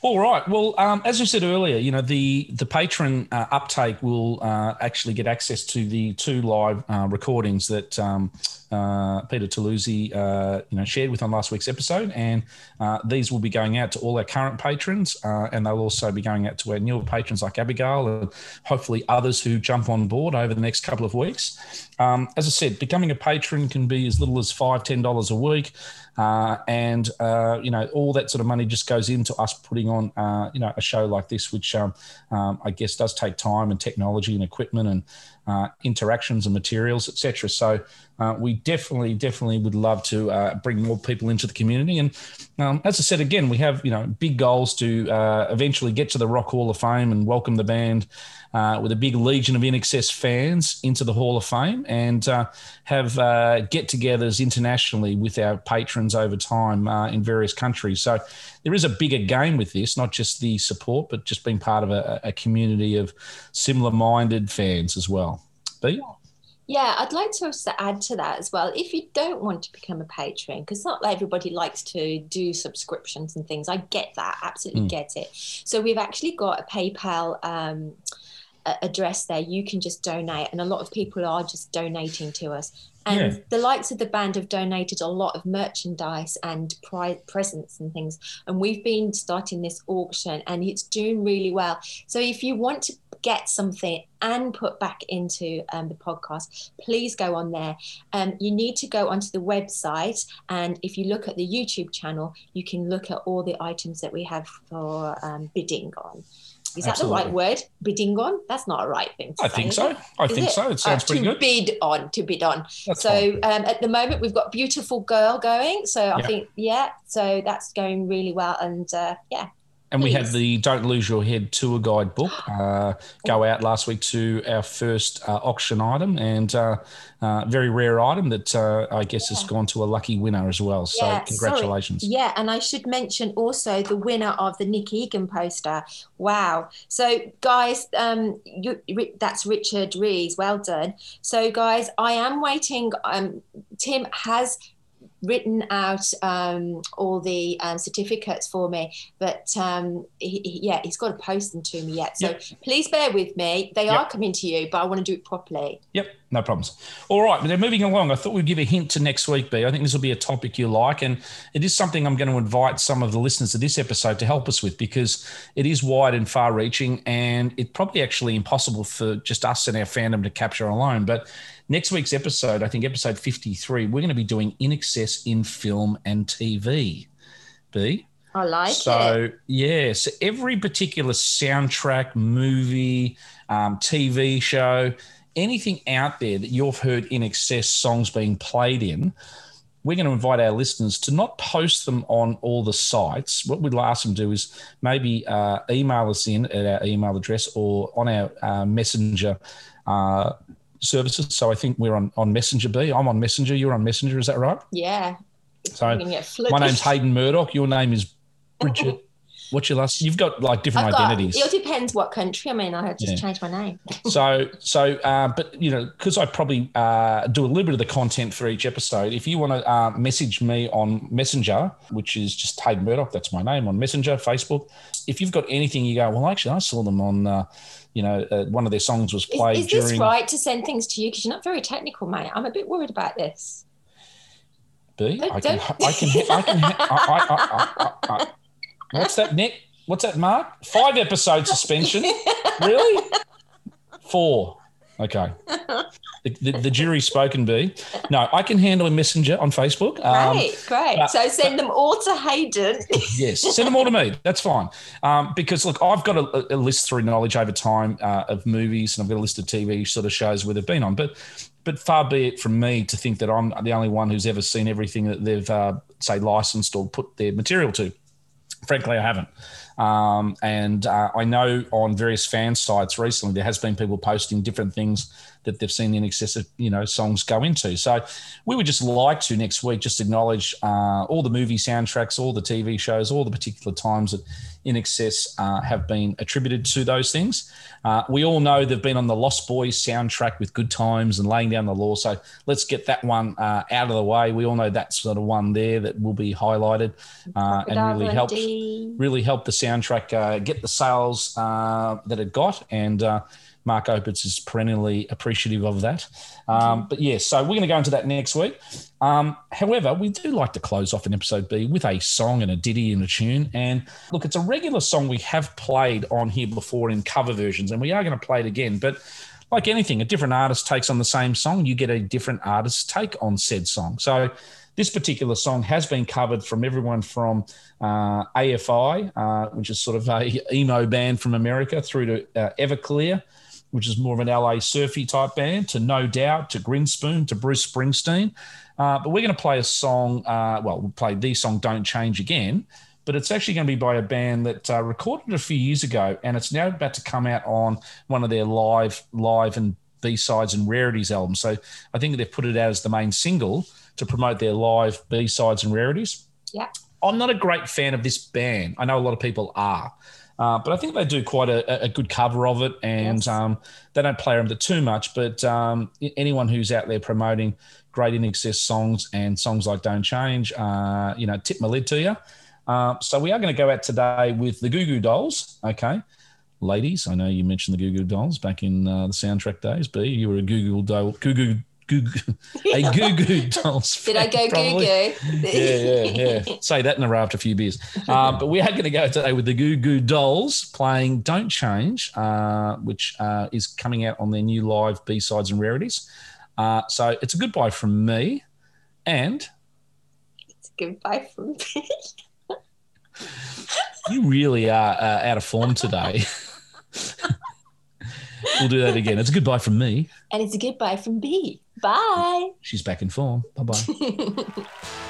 All right. Well, um, as we said earlier, you know the the patron uh, uptake will uh, actually get access to the two live uh, recordings that um, uh, Peter Toulouse, uh, you know, shared with on last week's episode, and uh, these will be going out to all our current patrons, and they'll also be going out to our newer patrons like Abigail and hopefully others who jump on board over the next couple of weeks. Um, as I said, becoming a patron can be as little as five, ten dollars a week. Uh, and uh, you know all that sort of money just goes into us putting on uh, you know a show like this, which um, um, I guess does take time and technology and equipment and uh, interactions and materials, etc. So uh, we definitely, definitely would love to uh, bring more people into the community. And um, as I said again, we have you know big goals to uh, eventually get to the Rock Hall of Fame and welcome the band uh, with a big legion of INXS fans into the Hall of Fame and uh, have uh, get-togethers internationally with our patrons over time in various countries. So there is a bigger game with this, not just the support, but just being part of a, a community of similar-minded fans as well. B?
Yeah, I'd like to also add to that as well. If you don't want to become a patron, because not everybody likes to do subscriptions and things, I get that, absolutely
Mm.
get it. So we've actually got a PayPal um, address there. You can just donate, and a lot of people are just donating to us. And
Yeah.
the likes of the band have donated a lot of merchandise and pri- presents and things. And we've been starting this auction, and it's doing really well. So if you want to get something and put back into um, the podcast, please go on there. Um, you need to go onto the website, and if you look at the YouTube channel, you can look at all the items that we have for um, bidding on. Is that the right word? Bidding on? That's not a right thing. To
I
say,
think so. I
Is
think so. It sounds pretty
to
good.
bid on, to bid on.
That's
so um, at the moment, we've got Beautiful Girl going. So I
Yeah.
think, yeah, so that's going really well. And uh, yeah,
And we had the Don't Lose Your Head tour guide book [GASPS] uh, go out last week to our first uh, auction item and uh, uh, very rare item that uh, I guess has gone to a lucky winner as well. So
Yeah, sorry.
congratulations.
Yeah, and I should mention also the winner of the Nick Egan poster. Wow. So, guys, um, you, that's Richard Rees. Well done. So, guys, I am waiting. Um, Tim has written out um, all the um, certificates for me, but um, he, he- yeah, he's got to post them to me yet. So
Yep.
please bear with me. They
Yep.
are coming to you, but I want to do it properly.
Yep, no problems. All right, but then moving along, I thought we'd give a hint to next week, B. I think this will be a topic you like, and it is something I'm going to invite some of the listeners to this episode to help us with because it is wide and far reaching, and it's probably actually impossible for just us and our fandom to capture alone. But next week's episode, I think episode 53, we're going to be doing INXS in Film and TV. B.
I like
So
it.
yeah, so every particular soundtrack, movie, um, TV show, anything out there that you've heard INXS songs being played in, we're going to invite our listeners to not post them on all the sites. What we'd ask them to do is maybe uh, email us in at our email address or on our uh, messenger uh, services. So I think we're on, on Messenger B. I'm on Messenger. You're on Messenger. Is that right?
Yeah.
So
You can get flooded.
my name's Hayden Murdoch. Your name is Bridget. [LAUGHS] What's your last? You've got like different
got,
identities.
it depends what country I mean. I just
Yeah.
changed my name. [LAUGHS]
so so uh, but you know because i probably uh, do a little bit of the content for each episode if you want to uh, message me on messenger which is just hayden murdoch that's my name on messenger facebook if you've got anything you go well actually i saw them on uh, you know uh, one of their songs was played
is this
during
right to send things to you? Because you're not very technical, mate. I'm a bit worried about this.
B.
Don't-
I can,
don't-
I can, I can, I, I, I, I, I, what's that, Nick? What's that, Mark? Five episode suspension? [LAUGHS] really? Four. Okay. [LAUGHS] The, the, the jury's spoken, B. No, I can handle a messenger on Facebook. Um,
Great, great.
but-
so send them all to Hayden. [LAUGHS]
yes, send them all to me. That's fine. Um, because look, I've got a, a list through knowledge over time uh, of movies, and I've got a list of TV sort of shows where they've been on. But but far be it from me to think that I'm the only one who's ever seen everything that they've uh, say licensed or put their material to. Frankly, I haven't. Um, and uh, I know on various fan sites recently there has been people posting different things that they've seen INXS of you know songs go into. So we would just like to next week just acknowledge uh, all the movie soundtracks, all the TV shows, all the particular times that INXS uh, have been attributed to those things. Uh, we all know they've been on the Lost Boys soundtrack with Good Times and Laying Down the Law. So let's get that one uh, out of the way. We all know that's sort of one there that will be highlighted uh, and really help really help the soundtrack uh, get the sales uh, that it got. And uh, Mark Opitz is perennially appreciative of that. Um, but yeah, so we're going to go into that next week. Um, however, we do like to close off an episode B with a song and a ditty and a tune. And look, it's a regular song we have played on here before in cover versions, and we are going to play it again. But like anything, a different artist takes on the same song, you get a different artist's take on said song. So this particular song has been covered from everyone from uh, AFI, uh, which is sort of a [LAUGHS] emo band from America, through to uh, Everclear, which is more of an LA surfy type band, to No Doubt, to Grinspoon, to Bruce Springsteen. Uh, but we're going to play a song. Uh, well, we'll play the song "Don't Change" again, but it's actually going to be by a band that uh, recorded a few years ago, and it's now about to come out on one of their live, live and B sides and rarities albums. So I think they've put it out as the main single to promote their live B sides and rarities.
Yeah.
I'm not a great fan of this band. I know a lot of people are, uh, but I think they do quite a, a good cover of it, and um, they don't play around it too much. But um, anyone who's out there promoting great INXS songs and songs like "Don't Change," uh, you know, tip my lid to you. Uh, so we are going to go out today with the Goo Goo Dolls. Okay, ladies, I know you mentioned the Goo Goo Dolls back in uh, the soundtrack days. B, you were a Goo Goo Doll, Goo Goo. Goo, Goo- [LAUGHS] a Goo Goo Dolls.
Did I go goo goo? [LAUGHS]
yeah, yeah, yeah. Say that in a row after a few beers. Um, but we are going to go today with the Goo Goo Dolls playing "Don't Change," uh, which uh, is coming out on their new live B sides and rarities. Uh, so it's a goodbye from me, and it's a
Goodbye from me. [LAUGHS]
you really are uh, out of form today. we'll do that again. It's a goodbye from me.
And it's a goodbye from B. Bye.
She's back in form. Bye bye. [LAUGHS]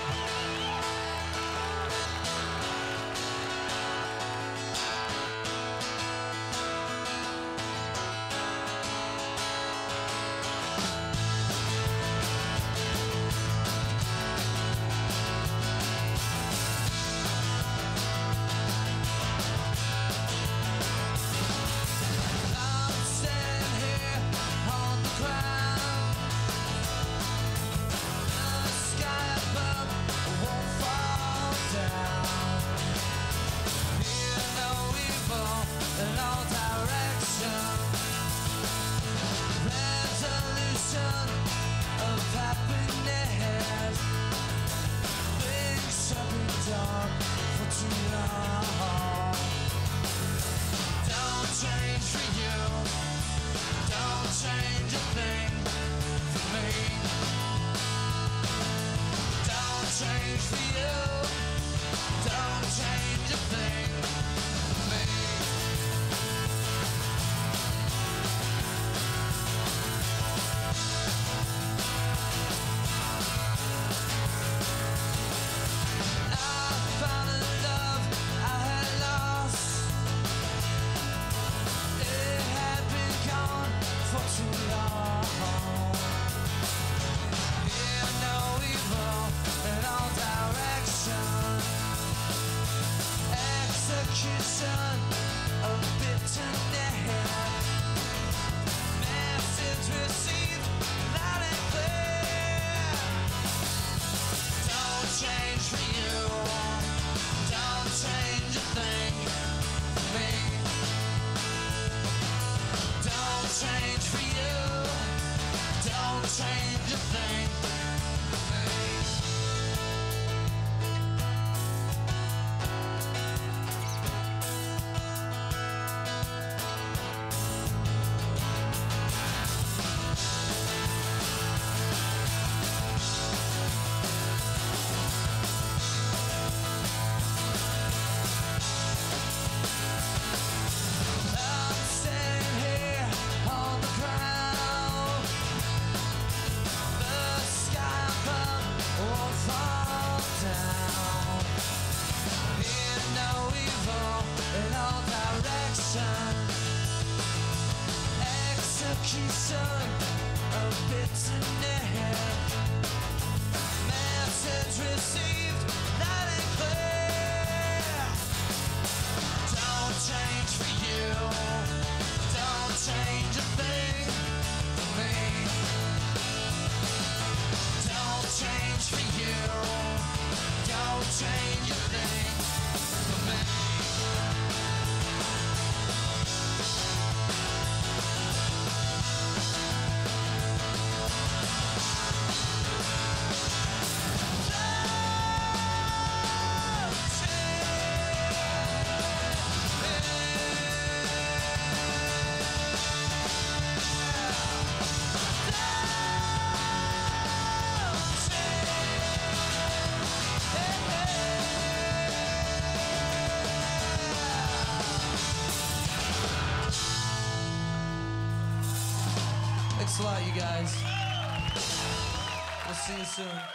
soon.